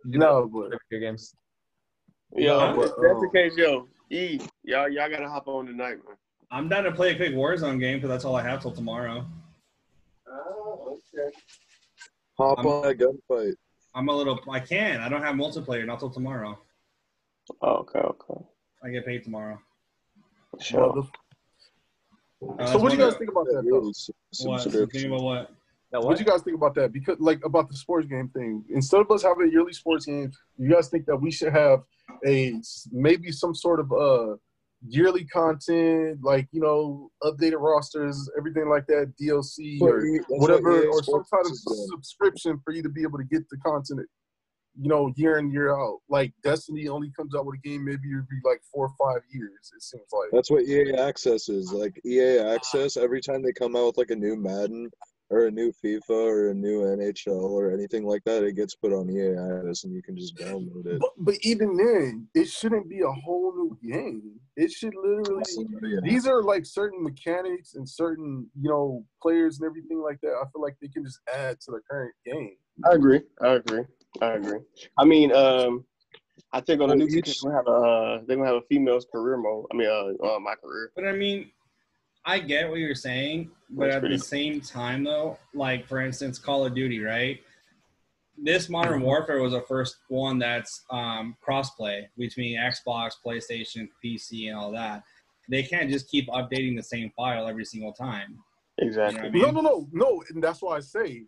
No, but Video games. Yo, Nah, but, that's the case, yo, E, y'all, y'all gotta hop on tonight, man. I'm down to play a quick Warzone game because that's all I have till tomorrow. Oh, okay. Hop I'm- on a gunfight. I'm a little. I can. I don't have multiplayer not till tomorrow. Oh, okay, okay. I get paid tomorrow. Sure. Uh, so what do you guys think about that? Though? What? subscription. Thinking about what? What what? do you guys think about that? Because like about the sports game thing, instead of us having a yearly sports game, you guys think that we should have a maybe some sort of uh yearly content, like you know, updated rosters, everything like that, DLC or that's what whatever, or some Sports kind of subscription for you to be able to get the content, you know, year in year out. Like Destiny only comes out with a game maybe every like four or five years. It seems like. That's what EA Access is. Like EA Access, every time they come out with like a new Madden or a new FIFA or a new NHL or anything like that, it gets put on EA Access and you can just download it. But, but even then, it shouldn't be a whole new game. It should literally. Yeah. These are like certain mechanics and certain, you know, players and everything like that. I feel like they can just add to the current game. I agree. I agree. I agree. I mean, um, I think on the new each- each, we're gonna have a uh, they're gonna have a females career mode. I mean, uh, uh my career. But I mean, I get what you're saying, but That's at pretty the same time, though, like for instance, Call of Duty, right? This Modern Warfare was the first one that's um, crossplay between Xbox, PlayStation, PC, and all that. They can't just keep updating the same file every single time. Exactly. I mean- No, no, no, no, and that's why I say,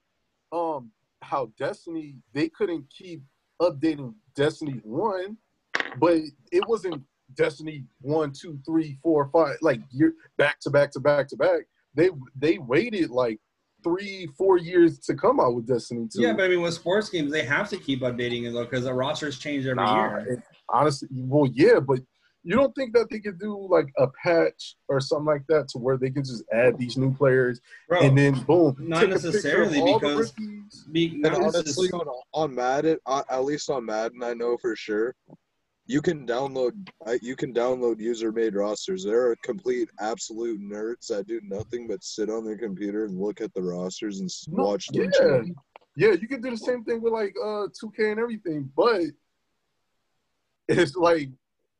um, how Destiny they couldn't keep updating Destiny one, but it wasn't Destiny one, two, three, four, five, like year back to back to back to back. They they waited like three, four years to come out with Destiny two. Yeah, but I mean, with sports games, they have to keep updating it though because the rosters change every Nah, year. honestly, well, yeah, but you don't think that they could do like a patch or something like that to where they can just add these new players Bro, and then boom, not take a of necessarily, all the because- rookies. be, And not honestly, on, on Madden, uh, at least on Madden, I know for sure, you can download I- you can download user-made rosters. There are complete absolute nerds that do nothing but sit on their computer and look at the rosters and No, watch them. yeah. change. Yeah, you can do the same thing with like uh 2K and everything, but it's like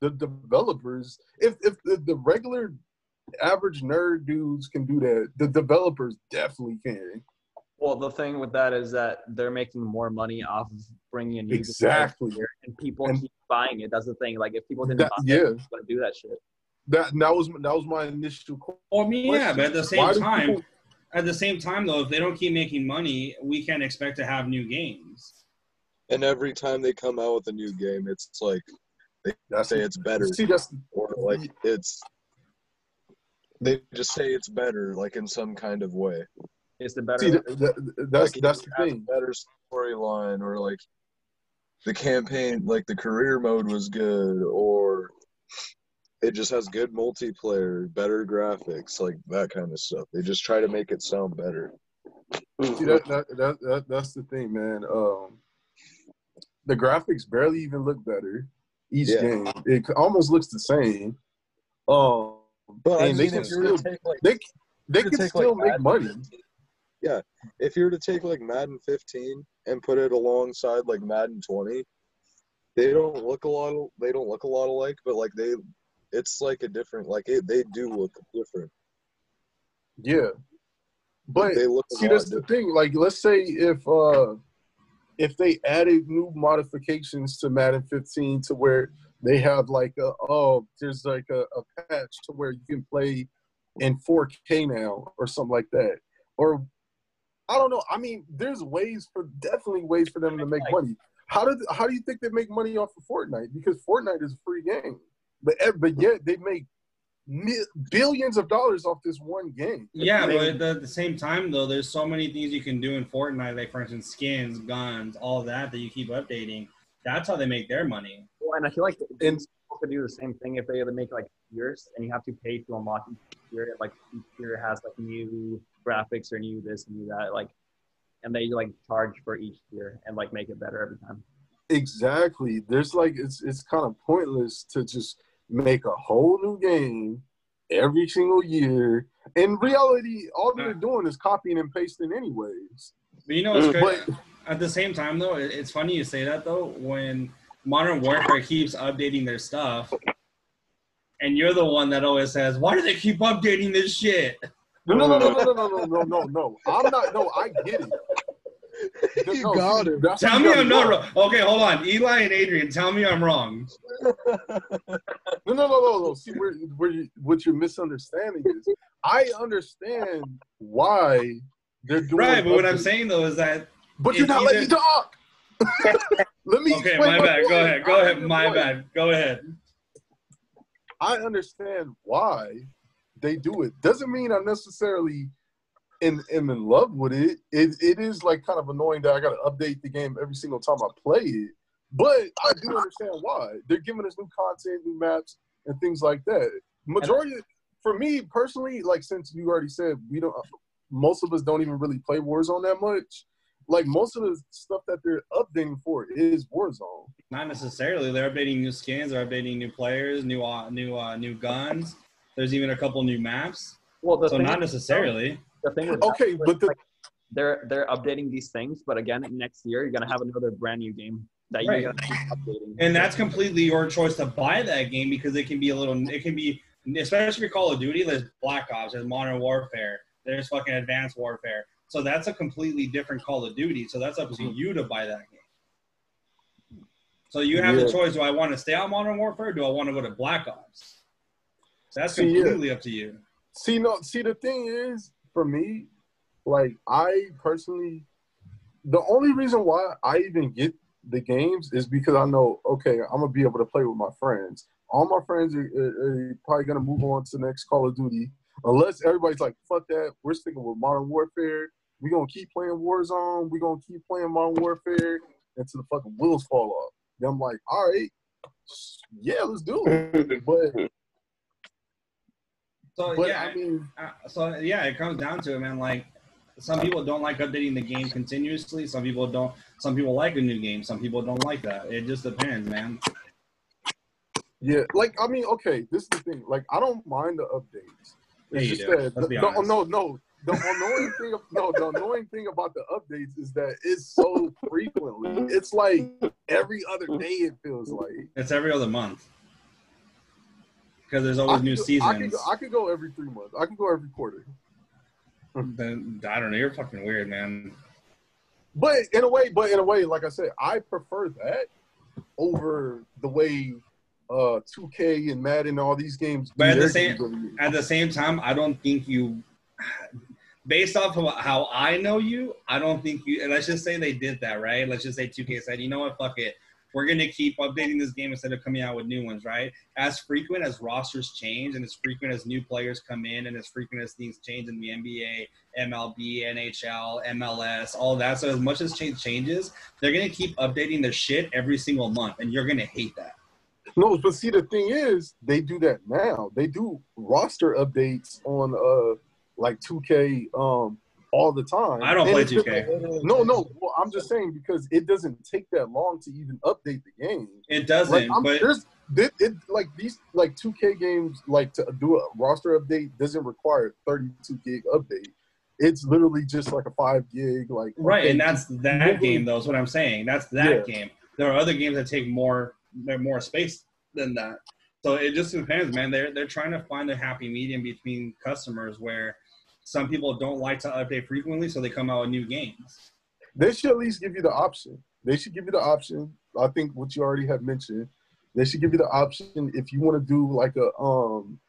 the developers. If if the, the regular average nerd dudes can do that, the developers definitely can. Well, the thing with that is that they're making more money off of bringing in new developers Exactly. here, and people And- keep buying it. That's the thing. Like if people didn't That, buy yeah, it, they're gonna do that shit. that that was that was my initial question. Well, I mean, yeah, but at the same Why time, people- at the same time, though, if they don't keep making money, we can't expect to have new games. And every time they come out with a new game, it's like they That's say it's better, See, that's or like it's. They just say it's better, like in some kind of way. It's the better. see that, that, that's Like, that's the thing. better storyline, or like the campaign, like the career mode was good, or it just has good multiplayer, better graphics, like that kind of stuff. They just try to make it sound better. See that, that, that, that that's the thing, man. Um, the graphics barely even look better each Yeah. game. It almost looks the same. Um, But and they mean, can if you were to still take like they they can still like, make money. yeah, if you were to take like Madden 15 and put it alongside like Madden 20, they don't look a lot. Of, they don't look a lot alike, but like they, it's like a different. Like it, they do look different. Yeah, but they look. See that's the thing. Like, let's say if uh if they added new modifications to Madden 15 to where they have like a oh there's like a, a patch to where you can play in 4K now or something like that or I don't know. I mean, there's ways for definitely ways for them to make money. How did how do you think they make money off of Fortnite? Because Fortnite is a free game, but eh, but yet they make billions of dollars off this one game. Yeah, They- but at the, at the same time, though, there's so many things you can do in Fortnite, like for instance, skins, guns, all that that you keep updating. That's how they make their money. Well, and I feel like And- could do the same thing if they had to make like tiers, and you have to pay to unlock each tier. Like each tier has like new graphics or new this and new that. Like, and they like charge for each tier and like make it better every time. Exactly. There's like it's it's kind of pointless to just make a whole new game every single year. In reality, all they're doing is copying and pasting anyways. But you know what's mm-hmm. But? At the same time, though, it's funny you say that though. When Modern Warfare keeps updating their stuff, and you're the one that always says, "Why do they keep updating this shit?" no, no, no, no, no, no, no, no, no, no. <laughs> I'm not. No, I get it. You No, got see, it. Tell me I'm gotta not wrong. Okay, hold on. Eli and Adrian, tell me I'm wrong. <laughs> No, no, no, no, no. See, where, where you, what you're misunderstanding is, I understand why they're doing. Right, but what I'm saying though is that But you're it's not letting me either- talk. <laughs> Let me. okay, explain my bad. Go ahead. Go I ahead. My point. bad. Go ahead. I understand why they do it. Doesn't mean I necessarily am, am in love with it. it. It is like kind of annoying that I got to update the game every single time I play it. But I do understand why they're giving us new content, new maps, and things like that. Majority, for me personally, like since you already said we don't, most of us don't even really play Warzone that much. Like most of the stuff that they're updating for is Warzone. Not necessarily. They're updating new skins. They're updating new players, new uh, new uh, new guns. There's even a couple new maps. Well, the So thing not is- necessarily. The thing with Okay, is, but the like, they're they're updating these things, but again, next year you're gonna have another brand new game that Right. you're gonna keep updating. And that's completely your choice to buy that game because it can be a little. It can be, especially for Call of Duty. There's Black Ops. There's Modern Warfare. There's fucking Advanced Warfare. So that's a completely different Call of Duty. So that's up to mm-hmm. you to buy that game. So you have Yeah. the choice: Do I want to stay on Modern Warfare? Or do I want to go to Black Ops? So that's See, yeah. completely up to you. See, no, see, the thing is, for me, like I personally, the only reason why I even get the games is because I know, okay, I'm gonna be able to play with my friends. All my friends are, are, are probably gonna move on to the next Call of Duty, unless everybody's like, "Fuck that," we're sticking with Modern Warfare. We're gonna keep playing Warzone. We're gonna keep playing Modern Warfare until the fucking wheels fall off. Then I'm like, all right, yeah, let's do it. <laughs> But, So but yeah, I mean, Uh, so yeah, it comes down to it, man. Like some people don't like updating the game continuously. Some people don't. Some people like a new game. Some people don't like that. It just depends, man. Yeah, like I mean, okay, this is the thing. Like, I don't mind the updates. Yeah, It's you just do. that the, no, no. The annoying thing, no, the annoying thing about the updates is that it's so frequently. It's like every other day. It feels like It's every other month because there's always new go- I seasons. could, go, I could go every three months. I could go every quarter. Then I don't know. You're fucking weird, man. But in a way, but in a way, like I said, I prefer that over the way uh 2K and Madden and all these games. But at the same- games every year. At the same time, I don't think you. <sighs> Based off of how I know you, I don't think you. And let's just say they did that, right? Let's just say 2K said, you know what, fuck it. We're gonna keep updating this game instead of coming out with new ones, right? As frequent as rosters change, and as frequent as new players come in, and as frequent as things change in the NBA, MLB, NHL, MLS, all that. So as much as change changes, they're gonna keep updating their shit every single month, and you're gonna hate that. No, but see, the thing is, they do that now. They do roster updates on uh like 2K um all the time. I don't And play it's just- 2K. No, no. Well, I'm just saying because it doesn't take that long to even update the game. It doesn't, Like, but there's it, it like these like 2K games like to do a roster update doesn't require 32 gig update. It's literally just like a five gig like Right, and that's that game though. Is what I'm saying. That's that Yeah. game. There are other games that take more, more space than that. So it just depends, man. They're they're trying to find a happy medium between customers where some people don't like to update frequently, so they come out with new games. they should at least give you the option. They should give you the option. I think what you already have mentioned. They should give you the option if you want to do like a um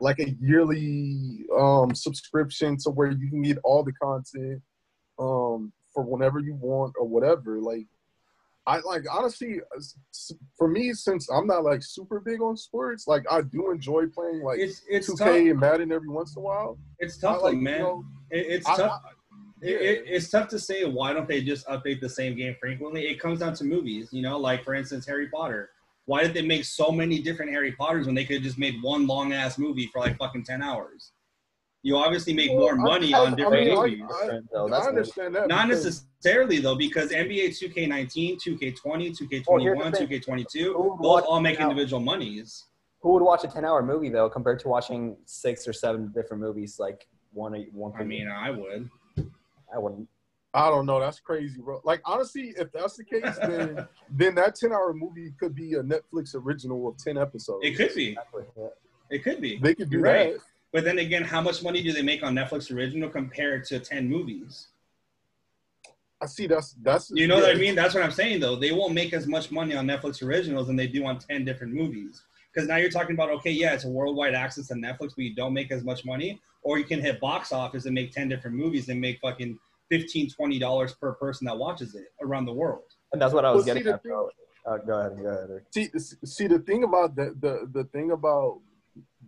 like a yearly um subscription to where you can get all the content um for whenever you want or whatever. Like I like honestly uh, for me since I'm not like super big on sports, like I do enjoy playing like It's it's 2K tough. and Madden every once in a while. It's I tough, like though, you man. know, It, it's I- tough. I- It, it, it's tough to say why don't they just update the same game frequently. It comes down to movies, you know, like for instance Harry Potter. Why did they make so many different Harry Potters when they could have just made one long ass movie for like fucking ten hours? You obviously make Well, more I- money I- on I different mean, movies. I- though. I That's weird. understand that. Not because- necessarily though, because NBA 2K19, 2K20, 2K21, here's 2K22, Who those all make individual monies. Who would watch a ten-hour movie though, compared to watching six or seven different movies like one a- one? I mean, year? I would. I wouldn't. I don't know. That's crazy, bro. Like honestly, if that's the case, then <laughs> then that ten hour movie could be a Netflix original of ten episodes. It could be. It could be. They could do You're right. that. But then again, how much money do they make on Netflix original compared to 10 movies? I see. That's that's. You know what I mean? That's what I'm saying though. They won't make as much money on Netflix originals than they do on 10 different movies. Because now you're talking about, okay, yeah, it's a worldwide access to Netflix, but you don't make as much money. Or you can hit box office and make 10 different movies and make fucking 15 $20 per person that watches it around the world. And that's what I was Well, getting at. thing- Bro. Uh, go ahead. Go ahead. See, see the thing about the the the thing about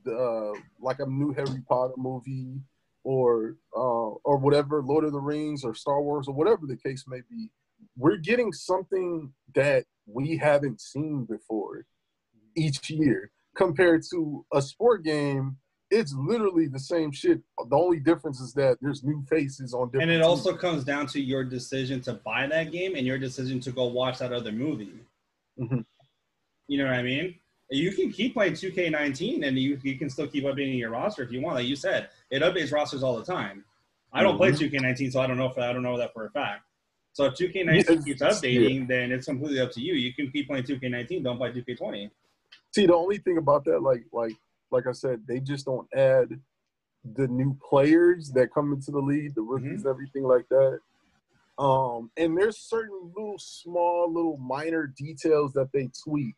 the uh, like a new Harry Potter movie or uh, or whatever Lord of the Rings or Star Wars or whatever the case may be, we're getting something that we haven't seen before each year compared to a sport game. It's literally the same shit. The only difference is that there's new faces on different. And it teams. also comes down to your decision to buy that game and your decision to go watch that other movie. Mhm. You know what I mean? You can keep playing 2K19 and you, you can still keep updating your roster if you want. Like you said, it updates rosters all the time. I don't play Mm-hmm. 2K19, so I don't know if I don't know that for a fact. So if 2K19 Yeah, keeps yeah. updating, then it's completely up to you. You can keep playing 2K19, don't play 2K20. See, the only thing about that, like, like, like I said, they just don't add the new players that come into the league, the rookies, and everything like that. Um, and there's certain little small, little minor details that they tweak,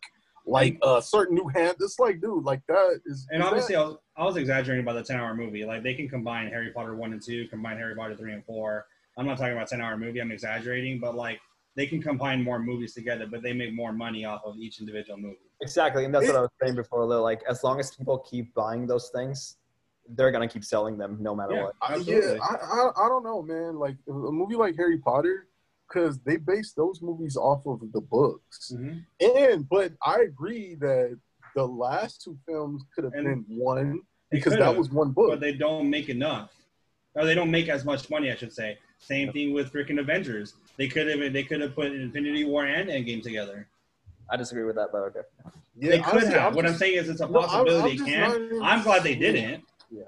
like uh, certain new hand. It's like, dude, like that is. And is obviously, that- I was, I was exaggerating about the 10 hour movie. Like, they can combine Harry Potter 1 and 2, combine Harry Potter 3 and 4. I'm not talking about 10 hour movie, I'm exaggerating, but like, they can combine more movies together, but they make more money off of each individual movie. Exactly, and that's what I was saying before. Lil. Like, as long as people keep buying those things, they're gonna keep selling them no matter Yeah. what. Absolutely. yeah, I, I, I don't know, man. Like a movie like Harry Potter, because they base those movies off of the books. Mm-hmm. And but I agree that the last two films could have been one because that was one book. But they don't make enough. Or they don't make as much money, I should say. Same thing with freaking Avengers. They could have they could have put Infinity War and Endgame together. I disagree with that, but okay. yeah, they could honestly, have. I'm what I'm saying is it's a No, I'm- possibility I'm can. even- I'm glad they didn't. Yeah.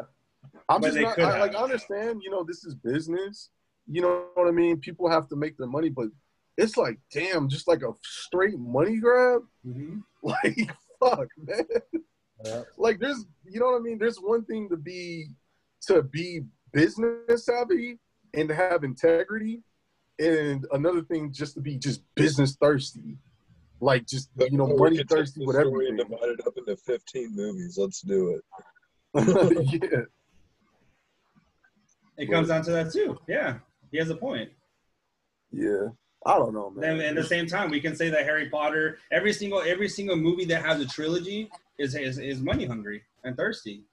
I'm but just not, I, like. I understand, you know, this is business. You know what I mean? People have to make their money, but it's like, damn, just like a straight money grab. Mm-hmm. <laughs> Like, fuck, man. Yeah. Like, there's, you know what I mean? There's one thing to be to be business savvy and to have integrity, and another thing just to be just business thirsty, like just you know money thirsty whatever. with story and divide it up into 15 movies. Let's do it. <laughs> yeah, It comes down to that too. Yeah, he has a point. yeah. I don't know, man. Then at the same time, we can say that Harry Potter, every single every single movie that has a trilogy is is, is money hungry and thirsty.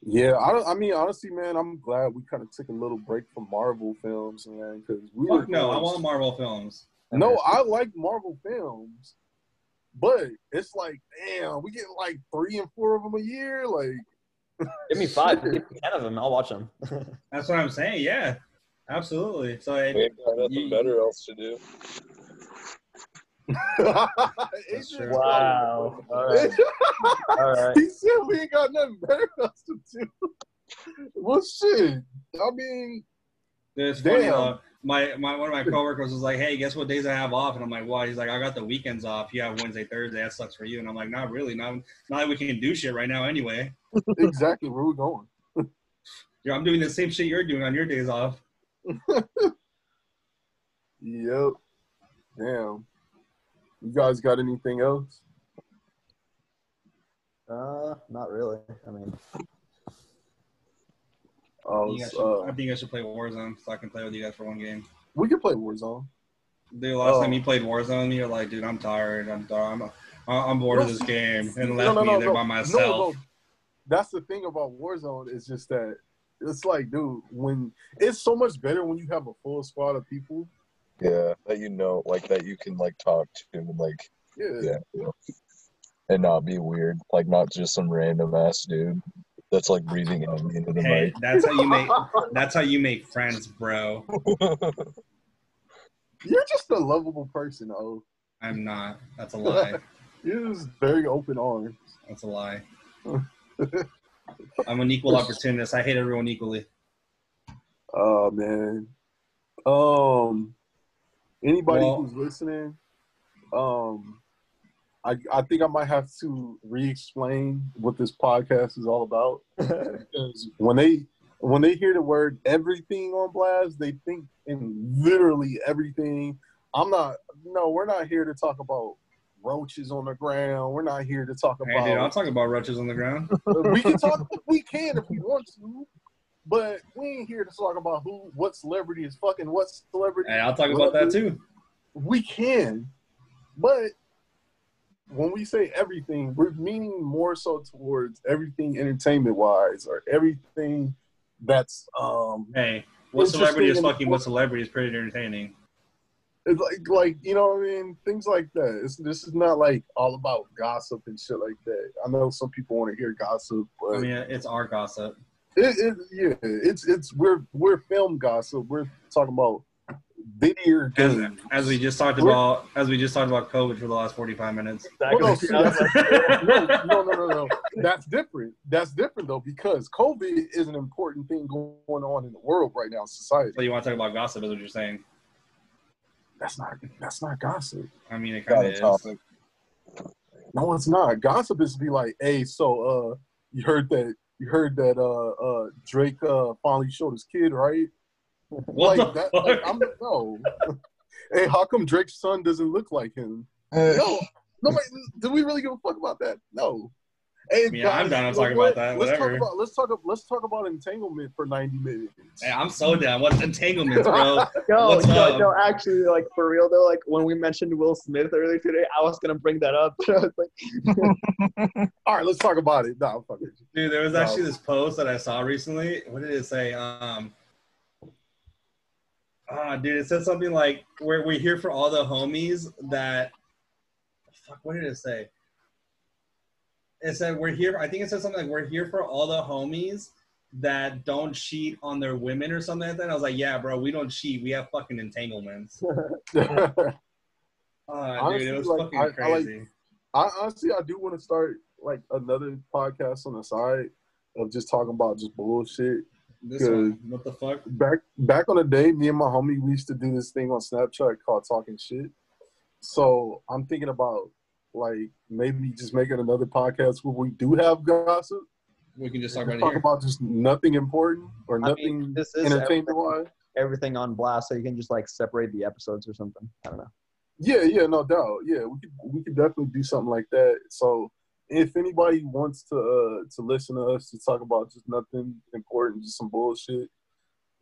Yeah, I don't. I mean, honestly, man, I'm glad we kind of took a little break from Marvel films, man, because we Fuck no, I going- want Marvel films. No, I like Marvel films, but it's like, damn, we get like three and four of them a year. Like, Give me five, give me ten of them. I'll watch them. <laughs> That's what I'm saying. Yeah, absolutely. So We it, ain't got nothing You- better else to do. <laughs> It's Wow. All right. All right. <laughs> he said we ain't got nothing better else to do. well, shit. I mean, it's funny Damn. though. My, my one of my <laughs> coworkers was like, "Hey, guess what days I have off?" And I'm like, "Why?" He's like, "I got the weekends off. You have Wednesday, Thursday. That sucks for you." And I'm like, "Not really. Not not that we can do shit right now anyway. exactly where we going. <laughs> Yeah, I'm doing the same shit you're doing on your days off." <laughs> Yep. Damn. You guys got anything else? Uh, not really. I mean, Oh, You should- uh, I think I should play Warzone so I can play with you guys for one game. we could play Warzone. Dude, last Oh. time you played Warzone, you're like, dude, I'm tired. I'm I'm, I'm bored of this game, and No, left no, me no, there no. by No, myself. no. That's the thing about Warzone is just that it's like, dude, when it's so much better when you have a full squad of people. Yeah, that you know, like that you can like talk to and like Yeah. yeah, you know, and not be weird, like not just some random ass dude That's like breathing in into the Hey, mic. that's how you make <laughs> that's how you make friends, bro. <laughs> You're just a lovable person, oh. I'm not. That's a <laughs> lie. You're just very open arms. That's a lie. I'm an equal opportunist. I hate everyone equally. Oh man. Um anybody Well- who's listening, um I I think I might have to re-explain what this podcast is all about. <laughs> Because when they when they hear the word everything on blast, they think in literally everything. I'm not no, we're not here to talk about roaches on the ground. We're not here to talk about. Hey, dude, I'll about talk about roaches on the ground. <laughs> we can talk we can if we want to. But we ain't here to talk about who what celebrity is fucking what celebrity. Hey, I'll talk about that too. We can. But when we say everything, we're meaning more so towards everything entertainment wise or everything that's um Hey, what celebrity is fucking what celebrity is pretty entertaining. it's like like you know what I mean things like that. It's, this is not like all about gossip and shit like that. I know some people want to hear gossip, but I mean, it's our gossip. it, it, yeah, it's it's we're we're film gossip. We're talking about video As, games. as we just talked about, as we just talked about COVID for the last 45 minutes. Well, no, see, that's- no, no, no, no, no. That's different. That's different though because COVID is an important thing going on in the world right now, in society. So you want to talk about gossip? Is what you're saying? That's not that's not gossip. I mean, it Got kind a of is. topic. No, it's not. Gossip is to be like, hey, so uh, you heard that you heard that uh uh Drake uh finally showed his kid, right? <laughs> What like the that. fuck? Like, I'm no. <laughs> hey, how come Drake's son doesn't look like him? No, no. Wait, do we really give a fuck about that? No. Hey, mean, I'm down to you talk about that, Let's whatever. talk about let's talk let's talk about entanglement for ninety minutes. Hey, I'm so down. What's entanglements, bro? <laughs> No, What's no, up? no, actually, like for real though, like when we mentioned Will Smith earlier today, I was gonna bring that up. I was like, All right, let's talk about it. Nah, fuck it. Dude, there was No. actually this post that I saw recently. What did it say? Um, ah, dude, it said something like, "We're we're here for all the homies that." Fuck, what did it say? It said we're here. I think it said something like we're here for all the homies that don't cheat on their women or something like that. And I was like, yeah, bro, we don't cheat. We have fucking entanglements. Ah, <laughs> dude, it was like, fucking I- I like- crazy. I honestly I do want to start like another podcast on the side of just talking about just bullshit. This one, what the fuck? Back back on the day, me and my homie we used to do this thing on Snapchat called talking shit. So I'm thinking about like maybe just making another podcast where we do have gossip. We can just talk Talk about it here. about just nothing important or I nothing mean, this is entertainment wise. everything on blast, so you can just like separate the episodes or something. I don't know. Yeah, yeah, no doubt. Yeah, we could we could definitely do something like that. So if anybody wants to uh to listen to us to talk about just nothing important, just some bullshit,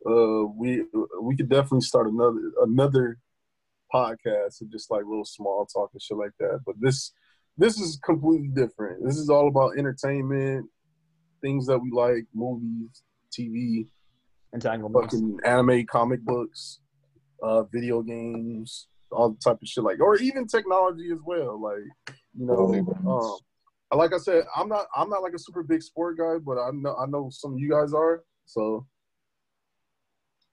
uh we we could definitely start another another podcast and just like little small talk and shit like that. But this this is completely different. This is all about entertainment, things that we like, movies, TV, Entanglements. fucking anime, comic books, uh, video games, all the type of shit like, or even technology as well. Like, you know, um, like I said, I'm not, I'm not like a super big sport guy, but I know, I know some of you guys are. So,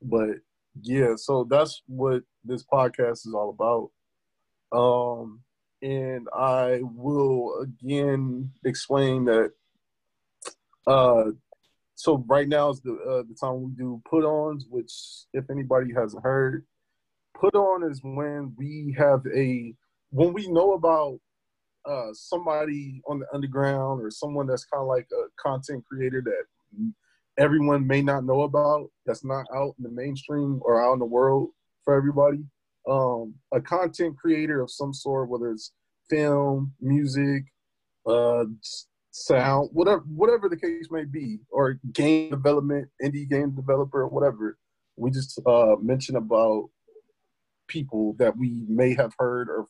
but yeah, so that's what this podcast is all about. Um, and I will again explain that. Uh, so right now is the uh, the time we do put ons, which if anybody hasn't heard, put on is when we have a when we know about uh, somebody on the underground or someone that's kind of like a content creator that everyone may not know about that's not out in the mainstream or out in the world for everybody. Um, a content creator of some sort whether it's film music uh, sound whatever whatever the case may be or game development indie game developer whatever we just uh, mention about people that we may have heard or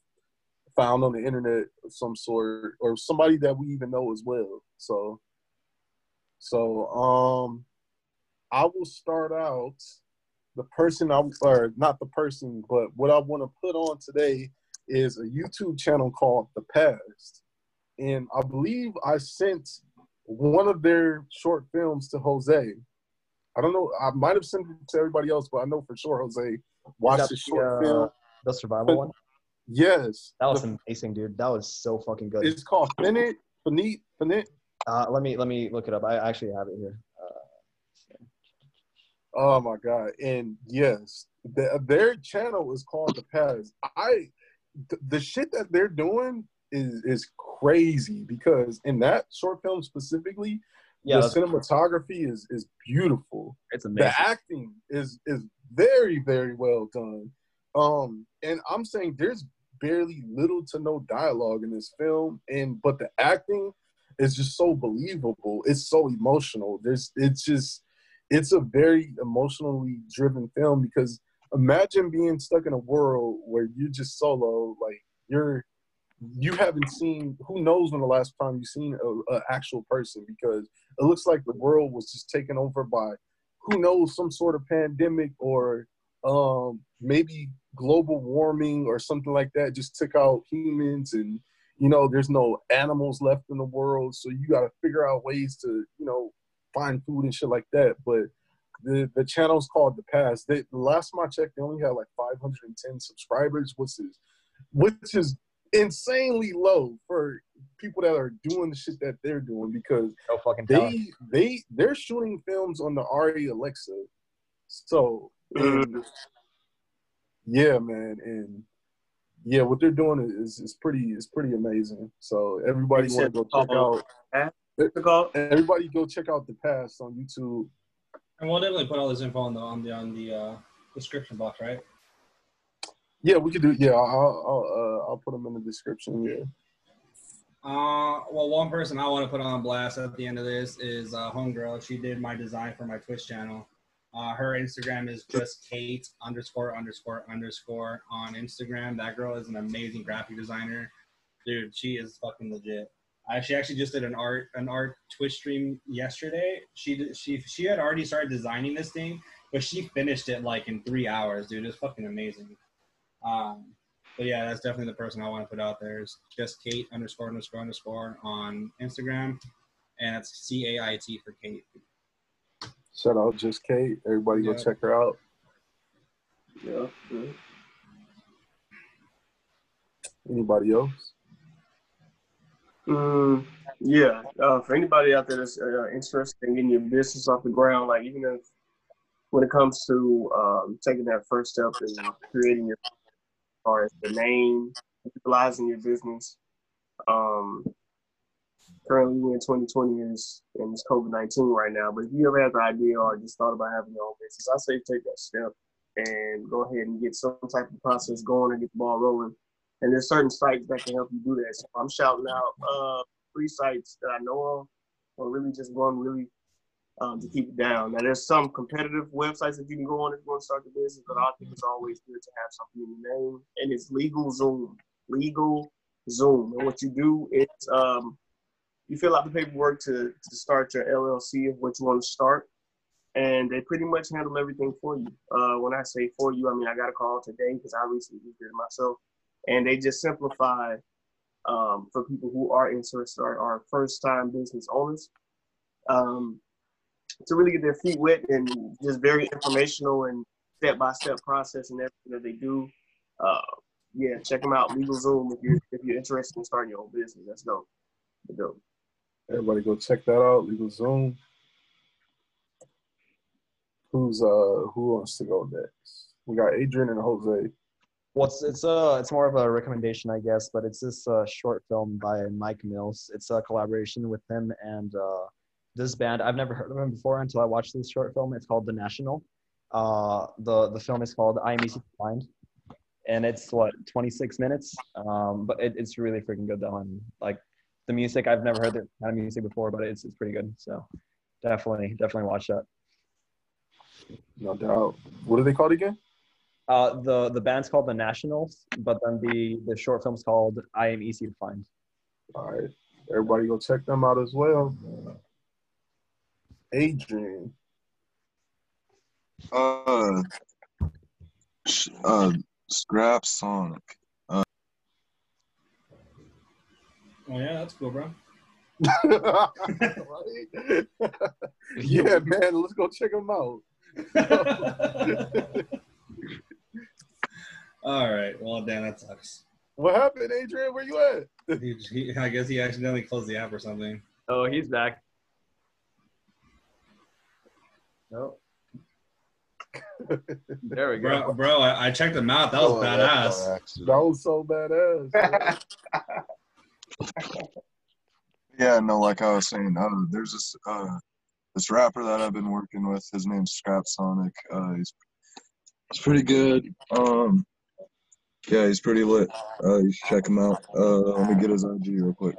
found on the internet of some sort or somebody that we even know as well so so um i will start out the person I'm or not the person but what i want to put on today is a youtube channel called the past and i believe i sent one of their short films to Jose. I don't know. I might have sent it to everybody else, but I know for sure Jose watched the short the, uh, film. The survival one. Yes, That was The- amazing, dude. That was so fucking good. it's called Finite. Finite. Finite. Uh, let me let me look it up. I actually have it here. Uh, Oh my god! And yes, the, their channel is called The Pass. I th- the shit that they're doing is is crazy because in that short film specifically, yeah, the cinematography is is beautiful. it's amazing. The acting is is very very well done. Um, and I'm saying there's barely little to no dialogue in this film, and but the acting is just so believable. It's so emotional. There's it's just it's a very emotionally driven film because imagine being stuck in a world where you're just solo, like you're you haven't seen who knows when the last time you've seen a, a actual person because it looks like the world was just taken over by who knows some sort of pandemic or um maybe global warming or something like that just took out humans and you know there's no animals left in the world so you got to figure out ways to you know find food and shit like that but the the channel's called the past they, the last time i checked they only had like 510 subscribers which is which is insanely low for people that are doing the shit that they're doing because no fucking talent. they they they're shooting films on the ARRI Alexa. So mm-hmm. and, yeah, man, and yeah, what they're doing is is pretty is pretty amazing. So everybody want to go check out. What's? Everybody go check out the past on YouTube. And we'll definitely put all this info on the on the on the uh, description box, right? Yeah, we could do. Yeah, I'll I'll uh, I'll put them in the description. Yeah. Uh, well, one person I want to put on blast at the end of this is uh, Homegirl. She did my design for my Twitch channel. Uh, her Instagram is just Kate underscore underscore underscore on Instagram. That girl is an amazing graphic designer, dude. She is fucking legit. Uh, she actually just did an art an art Twitch stream yesterday. She she she had already started designing this thing, but she finished it like in three hours, dude. It's fucking amazing. Um, but yeah, that's definitely the person I want to put out there. Is just Kate underscore underscore underscore on Instagram, and it's C A I T for Kate. Shout out just Kate. Everybody go check her out. Yeah. yeah. Anybody else? Mm, yeah. Uh, for anybody out there that's uh, interested in getting your business off the ground, like even if when it comes to um, taking that first step and creating your, as far as the name, utilizing your business. Um, currently, we're in 2020 is and it's COVID 19 right now. But if you ever had the idea or just thought about having your own business, I say take that step and go ahead and get some type of process going and get the ball rolling. And there's certain sites that can help you do that. So I'm shouting out uh, three sites that I know of, or really just one really um, to keep it down. Now there's some competitive websites that you can go on if you want to start the business, but I think it's always good to have something in your name. And it's Legal Zoom. Legal Zoom. And what you do is um, you fill out the paperwork to, to start your LLC of what you want to start. And they pretty much handle everything for you. Uh, when I say for you, I mean I got a call today because I recently did it myself and they just simplify um, for people who are interested or are first time business owners um, to really get their feet wet and just very informational and step by step process and everything that they do. Uh, yeah, check them out. Legal Zoom if you're if you're interested in starting your own business. That's dope. That's dope. Everybody go check that out. Legal Zoom. Who's uh who wants to go next? We got Adrian and Jose. Well, it's it's uh it's more of a recommendation, I guess, but it's this uh, short film by Mike Mills. It's a collaboration with him and uh, this band. I've never heard of him before until I watched this short film. It's called The National. Uh, the the film is called I Am Easy to Find, and it's what 26 minutes. Um, but it, it's really freaking good though, and like the music, I've never heard that kind of music before, but it's it's pretty good. So definitely definitely watch that. No doubt. What are they called again? Uh, the the band's called The Nationals, but then the the short film's called I Am Easy to Find. All right. Everybody go check them out as well. Adrian. Uh, uh, Scrap Sonic. Oh yeah, that's cool, bro. <laughs> Yeah, man, let's go check them out. <laughs> All right. Well, damn, that sucks. What happened, Adrian? Where you at? He, he, I guess he accidentally closed the app or something. Oh, he's back. No. <laughs> There we go. Bro, bro I, I checked him out. That was Oh, badass. That was so badass. Yeah, no, like I was saying, uh, there's this uh, this rapper that I've been working with. His name's Scrap Sonic. Uh, he's he's pretty good. Um, yeah, he's pretty lit. Uh, you should check him out. Uh, let me get his IG real quick.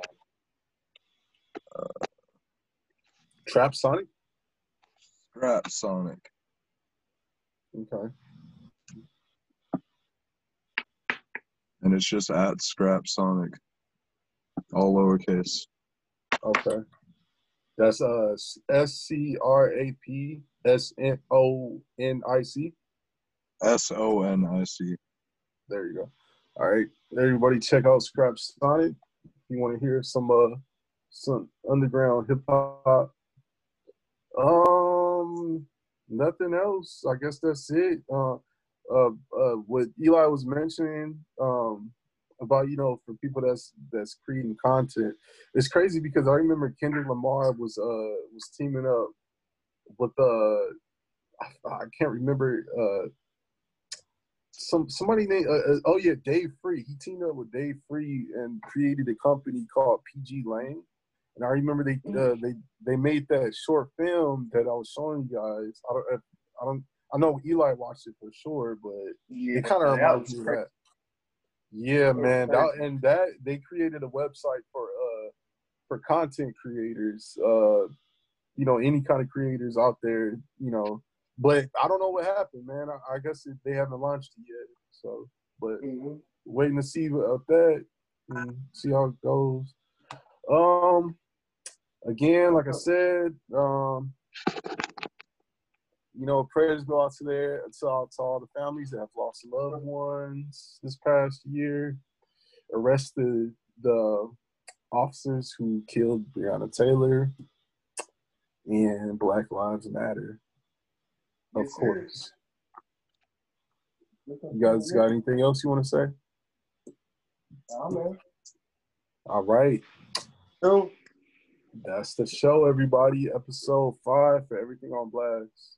Trap Sonic? Scrap Sonic. Okay. and it's just at Scrap Sonic, all lowercase. Okay. That's uh S C R A P S N O N I C. S O N I C. There you go. All right. Everybody check out Scrap Sonic. If you want to hear some uh some underground hip hop. Um nothing else. I guess that's it. Uh uh uh what Eli was mentioning, um about you know for people that's that's creating content. It's crazy because I remember Kendrick Lamar was uh was teaming up with uh I, I can't remember uh some somebody named uh, uh, oh yeah Dave Free. He teamed up with Dave Free and created a company called pgLang. And I remember they uh, they they made that short film that I was showing you guys. I don't I don't I know Eli watched it for sure, but Yeah, it kind of reminds me of that. Yeah, man. That, and that they created a website for uh for content creators. Uh, you know, any kind of creators out there. You know, but I don't know what happened, man. I, I guess it, they haven't launched it yet. So, but Mhm. waiting to see about that and see how it goes. Um, again, like I said, um, you know, prayers go out to there to all, to all the families that have lost loved ones this past year. Arrested the officers who killed Breonna Taylor, and Black Lives Matter, of Yes, course. You guys got anything else you want to say? Man. All right. So, That's the show, everybody. Episode five for Everything on Blast.